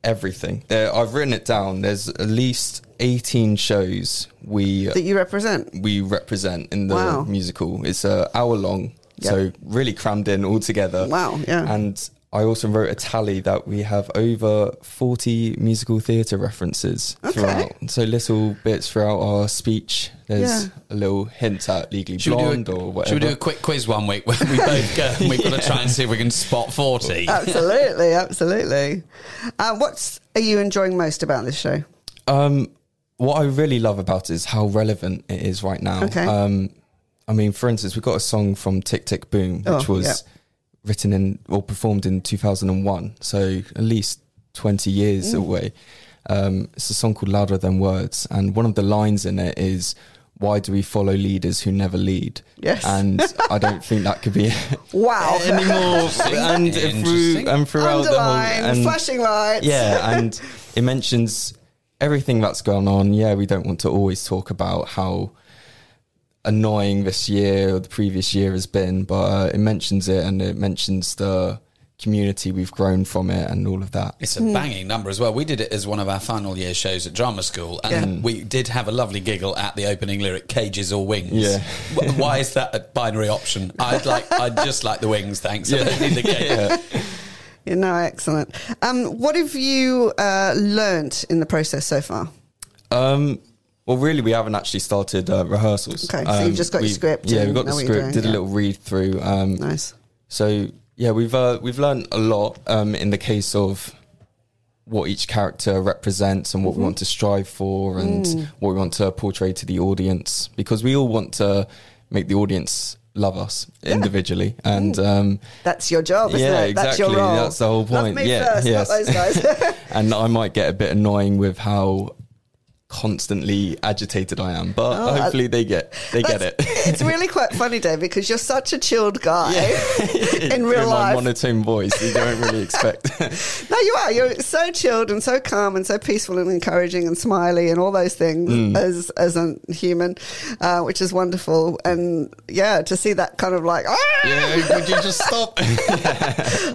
everything. There, I've written it down. There's at least 18 shows we uh, that you represent? we represent in the Wow. musical. It's a hour long, Yep. so really crammed in all together. Wow, yeah. And I also wrote a tally that we have over 40 musical theatre references Okay. throughout. So little bits throughout our speech. There's Yeah. a little hint at Legally Should we, Blonde do a, or whatever. should we do a quick quiz one week where *laughs* we both go and we've got to *laughs* try and see if we can spot 40? absolutely, absolutely. Uh, what's are you enjoying most about this show? Um, what I really love about it is how relevant it is right now. Okay. Um, I mean, for instance, we've got a song from Tick Tick Boom, which Oh, was yeah. Written in or performed in 2001, so at least 20 years Mm. away. Um, it's a song called Louder Than Words, and one of the lines in it is, "Why do we follow leaders who never lead?" Yes. and I don't *laughs* think that could be Wow. *laughs* anymore. *laughs* and through Interesting. and throughout the whole and flashing lights. yeah, and it mentions everything that's gone on. Yeah, we don't want to always talk about how annoying this year or the previous year has been, but uh, it mentions it and it mentions the community we've grown from it and all of that. It's a banging number as well. We did it as one of our final year shows at drama school, and Yeah. we did have a lovely giggle at the opening lyric, "Cages or wings." Yeah. Why is that a binary option? I'd like, I'd just like the wings, thanks. I don't need the cage. You know, excellent. Um, what have you uh, learnt in the process so far? Um, well, really, we haven't actually started uh, rehearsals. Okay, so you've Um, just got your script Yeah, and we got the know what you're script. doing, did a yeah. little read through. Um, Nice. So yeah, we've uh, we've learned a lot um, in the case of what each character represents and what Mm-hmm. we want to strive for and Mm. what we want to portray to the audience because we all want to make the audience love us individually and um, That's your job, isn't yeah, it? That's exactly. your role. That's the whole Love point. me yeah, first, yes. not those guys. *laughs* and I might get a bit annoying with how constantly agitated I am, but Oh, I- hopefully they get they get it. It's really quite *laughs* funny, Dave, because you're such a chilled guy *laughs* in real With my life. monotone voice, you don't really *laughs* expect. No, you are. You're so chilled and so calm and so peaceful and encouraging and smiley and all those things Mm. as as a human, uh, which is wonderful. And yeah, to see that kind of like, ah, yeah, would you just stop?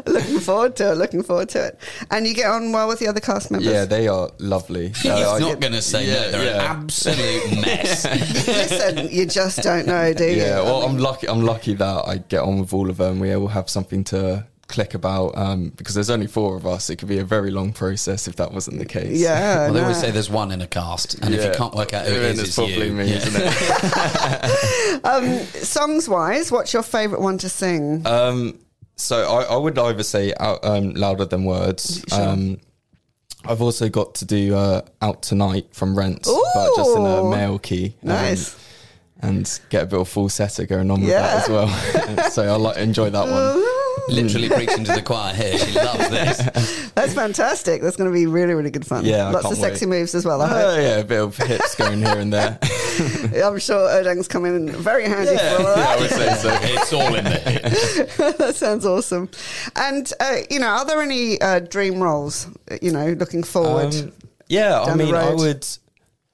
looking forward to it. Looking forward to it. And you get on well with the other cast members. Yeah, they are lovely. He's Uh, not going to say yeah, no. They're yeah. an absolute *laughs* mess. Listen, you just don't know, do you? Yeah, well, I I'm mean, lucky. I'm lucky that I get on with all of them. We all have something to click about um, because there's only four of us. It could be a very long process if that wasn't the case. yeah. Well, they no. always say there's one in a cast, and if you can't work out who it Then is, it's it's, probably you. me, Yeah. isn't it? *laughs* um, songs wise, what's your favourite one to sing? Um, so I, I would either say out, um, louder than words. Sure. Um, I've also got to do uh, out tonight from Rent, but just in a Ooh. male key. um, Nice. and get a bit of falsetto going on with Yeah. that as well. *laughs* so I like enjoy that one. Literally preaching to the choir here. She *laughs* loves this. That's fantastic. That's going to be really, really good fun. Yeah, I lots can't of sexy wait. moves as well. I Oh hope. yeah, a bit of hips going here and there. *laughs* I'm sure Urdang's coming in very handy for all of yeah, I that. would say so. It's all in there. *laughs* that sounds awesome. And uh, you know, are there any uh, dream roles? You know, looking forward. Um, yeah, I down the mean, I would,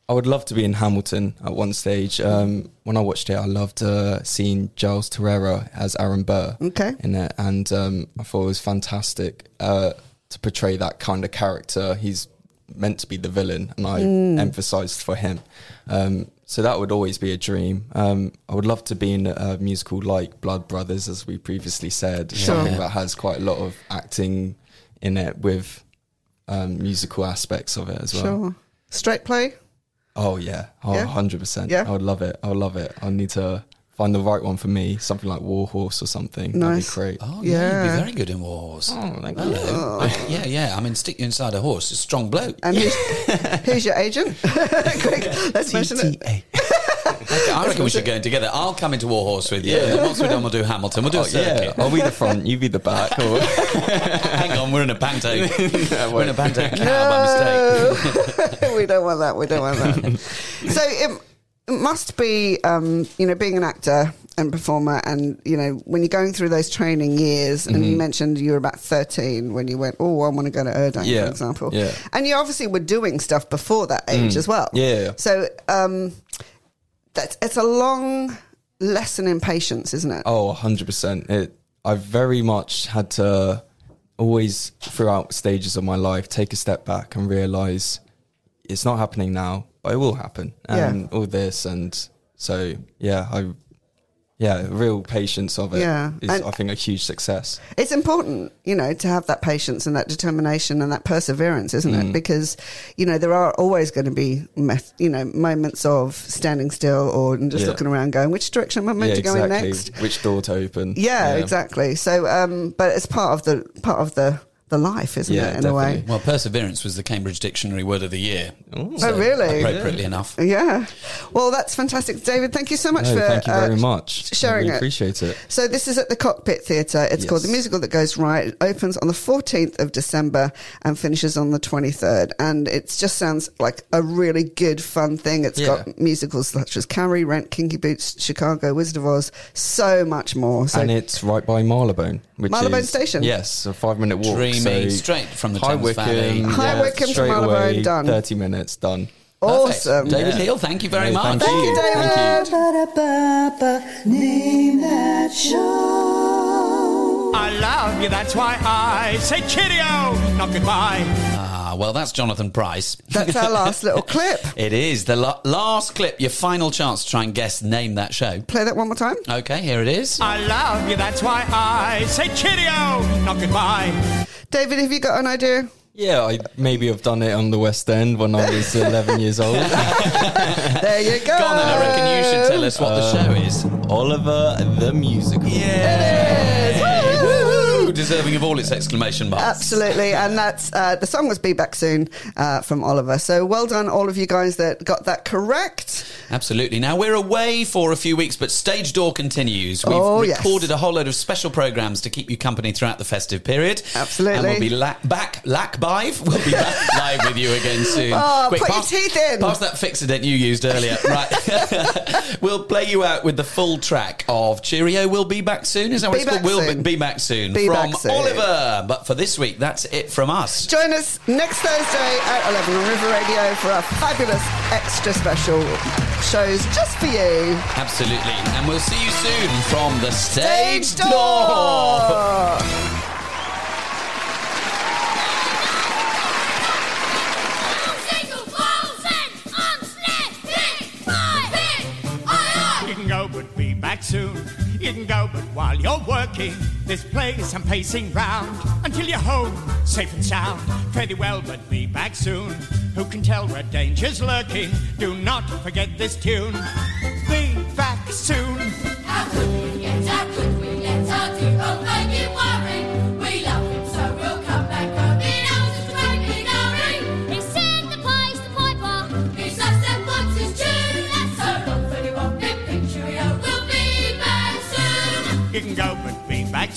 I would love to be in Hamilton at one stage. Um, when I watched it, I loved uh, seeing Giles Terera as Aaron Burr Okay. in it, and um, I thought it was fantastic uh, to portray that kind of character. He's meant to be the villain, and I Mm. emphasised for him. Um, so that would always be a dream. Um, I would love to be in a musical like Blood Brothers, as we previously said, Sure. something that has quite a lot of acting in it with um, musical aspects of it as well. Sure. Straight play. Oh yeah, oh Yeah? 100 percent. Yeah? I would love it. I would love it. I need to find the right one for me, something like Warhorse or something. Nice. That'd be great. Oh, yeah. Yeah. You'd be very good in Warhorse. Oh, thank oh. you. Hello. Yeah, yeah. I mean, stick you inside a horse. It's a strong bloke. And who's, *laughs* who's your agent? *laughs* Quick, let's mention it. I reckon we should go in together. I'll come into Warhorse with you. And then once we're done, we'll do Hamilton. We'll do a Oh, yeah, circuit. I'll be the front, you be the back. Or *laughs* Hang on, we're in a panto. *laughs* we're in a panto cow *laughs* by mistake. we don't want that. We don't want that. so it, it must be, um, you know, being an actor and performer, and you know, when you're going through those training years, and Mm-hmm. you mentioned you were about 13 when you went, oh, I want to go to Urdang, Yeah, for example. yeah. And you obviously were doing stuff before that age as well. Mm. Yeah. So um, that's it's a long lesson in patience, isn't it? Oh, 100%. It, I've very much had to always, throughout stages of my life, take a step back and realize it's not happening now, but it will happen. Yeah. And all this. And so, yeah, I, yeah, real patience of it is, Yeah. And- I think, a huge success. it's important, you know, to have that patience and that determination and that perseverance, isn't Mm. it? Because, you know, there are always going to be, you know, moments of standing still or just Yeah. looking around going, which direction am I meant yeah, to go exactly. in next? Which door to open. Yeah, exactly. So, um, but it's part of the part of the the life, isn't Yeah, it? In a way. Well, perseverance was the Cambridge Dictionary word of the year. Oh, really? Appropriately enough. Yeah. Well, that's fantastic, David. Thank you so much No, for thank you very uh, much. sharing I really it. appreciate it. So this is at the Cockpit Theatre. It's called The Musical That Goes Right. It opens on the 14th of December and finishes on the 23rd. And it just sounds like a really good, fun thing. It's Yeah. got musicals such as Carrie, Rent, Kinky Boots, Chicago, Wizard of Oz, so much more. So and it's right by Marylebone. Which Marylebone is, Station? Yes, a five minute walk. Dreamy, so straight from the High Thames Wycombe, Valley. High Wycombe to straight Marylebone, away, done. 30 minutes, done. Perfect. awesome. David Yeah. Hill, thank you very No, much. thank Thank you, Thank David. Name that show. I love you, that's why I say cheerio, not goodbye. Ah, well, that's Jonathan Pryce. That's our last little *laughs* clip. It is the la- last clip, your final chance to try and guess name that show. Play that one more time. Okay, here it is. I love you, that's why I say cheerio, not goodbye. David, have you got an idea? Yeah, I maybe have done it on the West End when I was *laughs* 11 years old. *laughs* There you go. Go on then, I reckon you should tell us what the show is. Oliver the Musical. Woo! Deserving of all its exclamation marks. Absolutely, and that's uh, the song was "Be Back Soon" uh, from Oliver. So well done, all of you guys that got that correct. Absolutely. Now we're away for a few weeks, but Stage Door continues. We've Oh, yes. recorded a whole load of special programs to keep you company throughout the festive period. Absolutely. And we'll be la- back, lack bive. We'll be back *laughs* live with you again soon. Oh, put your teeth in. Pass that Fixodent you used earlier. Right. *laughs* we'll play you out with the full track of Cheerio. We'll be back soon. Is that what Be it's called? back We'll be, be back soon Be from back soon. Oliver. But for this week, that's it from us. Join us next Thursday at eleven on River Radio for our fabulous extra special shows just for you. Absolutely. And we'll see you soon from the stage, Stage door. door. You can go, but be back soon. You can go, but while you're working, this place I'm pacing round until you're home, safe and sound. Fare thee well, but be back soon. Who can tell where danger's lurking? Do not forget this tune. Be back soon. How could we get, how could we let our it worry?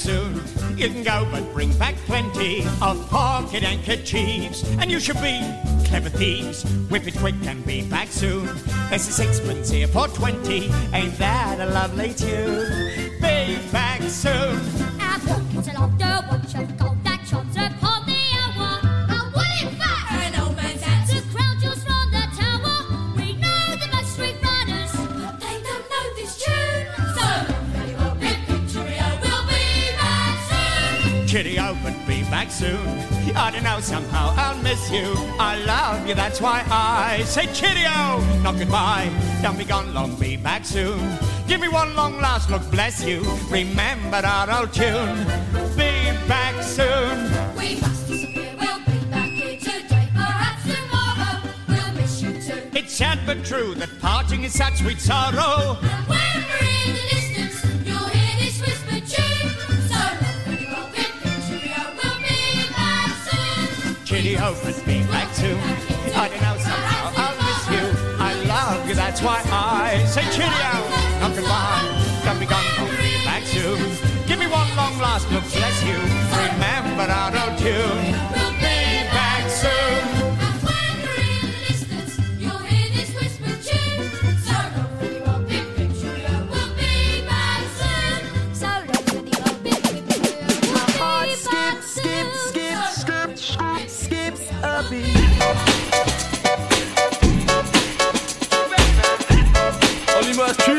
Soon. You can go, but bring back plenty of pocket handkerchiefs. And you should be clever thieves. Whip it quick and be back soon. There's a sixpence here for twenty. Ain't that a lovely tune? Be back soon. Back soon. I don't know, somehow I'll miss you. I love you, that's why I say cheerio, not goodbye. Don't be gone long, be back soon. Give me one long last look, bless you. Remember our old tune. Be back soon. We must disappear, we'll be back here today, perhaps tomorrow. We'll miss you too. It's sad but true that parting is such sweet sorrow. We're always be back to. I don't know, somehow I'll miss you. I love you, that's why I say cheerio. Come goodbye, come be gone, I'll be back soon. Give me one long last look, bless you. Remember our old tune.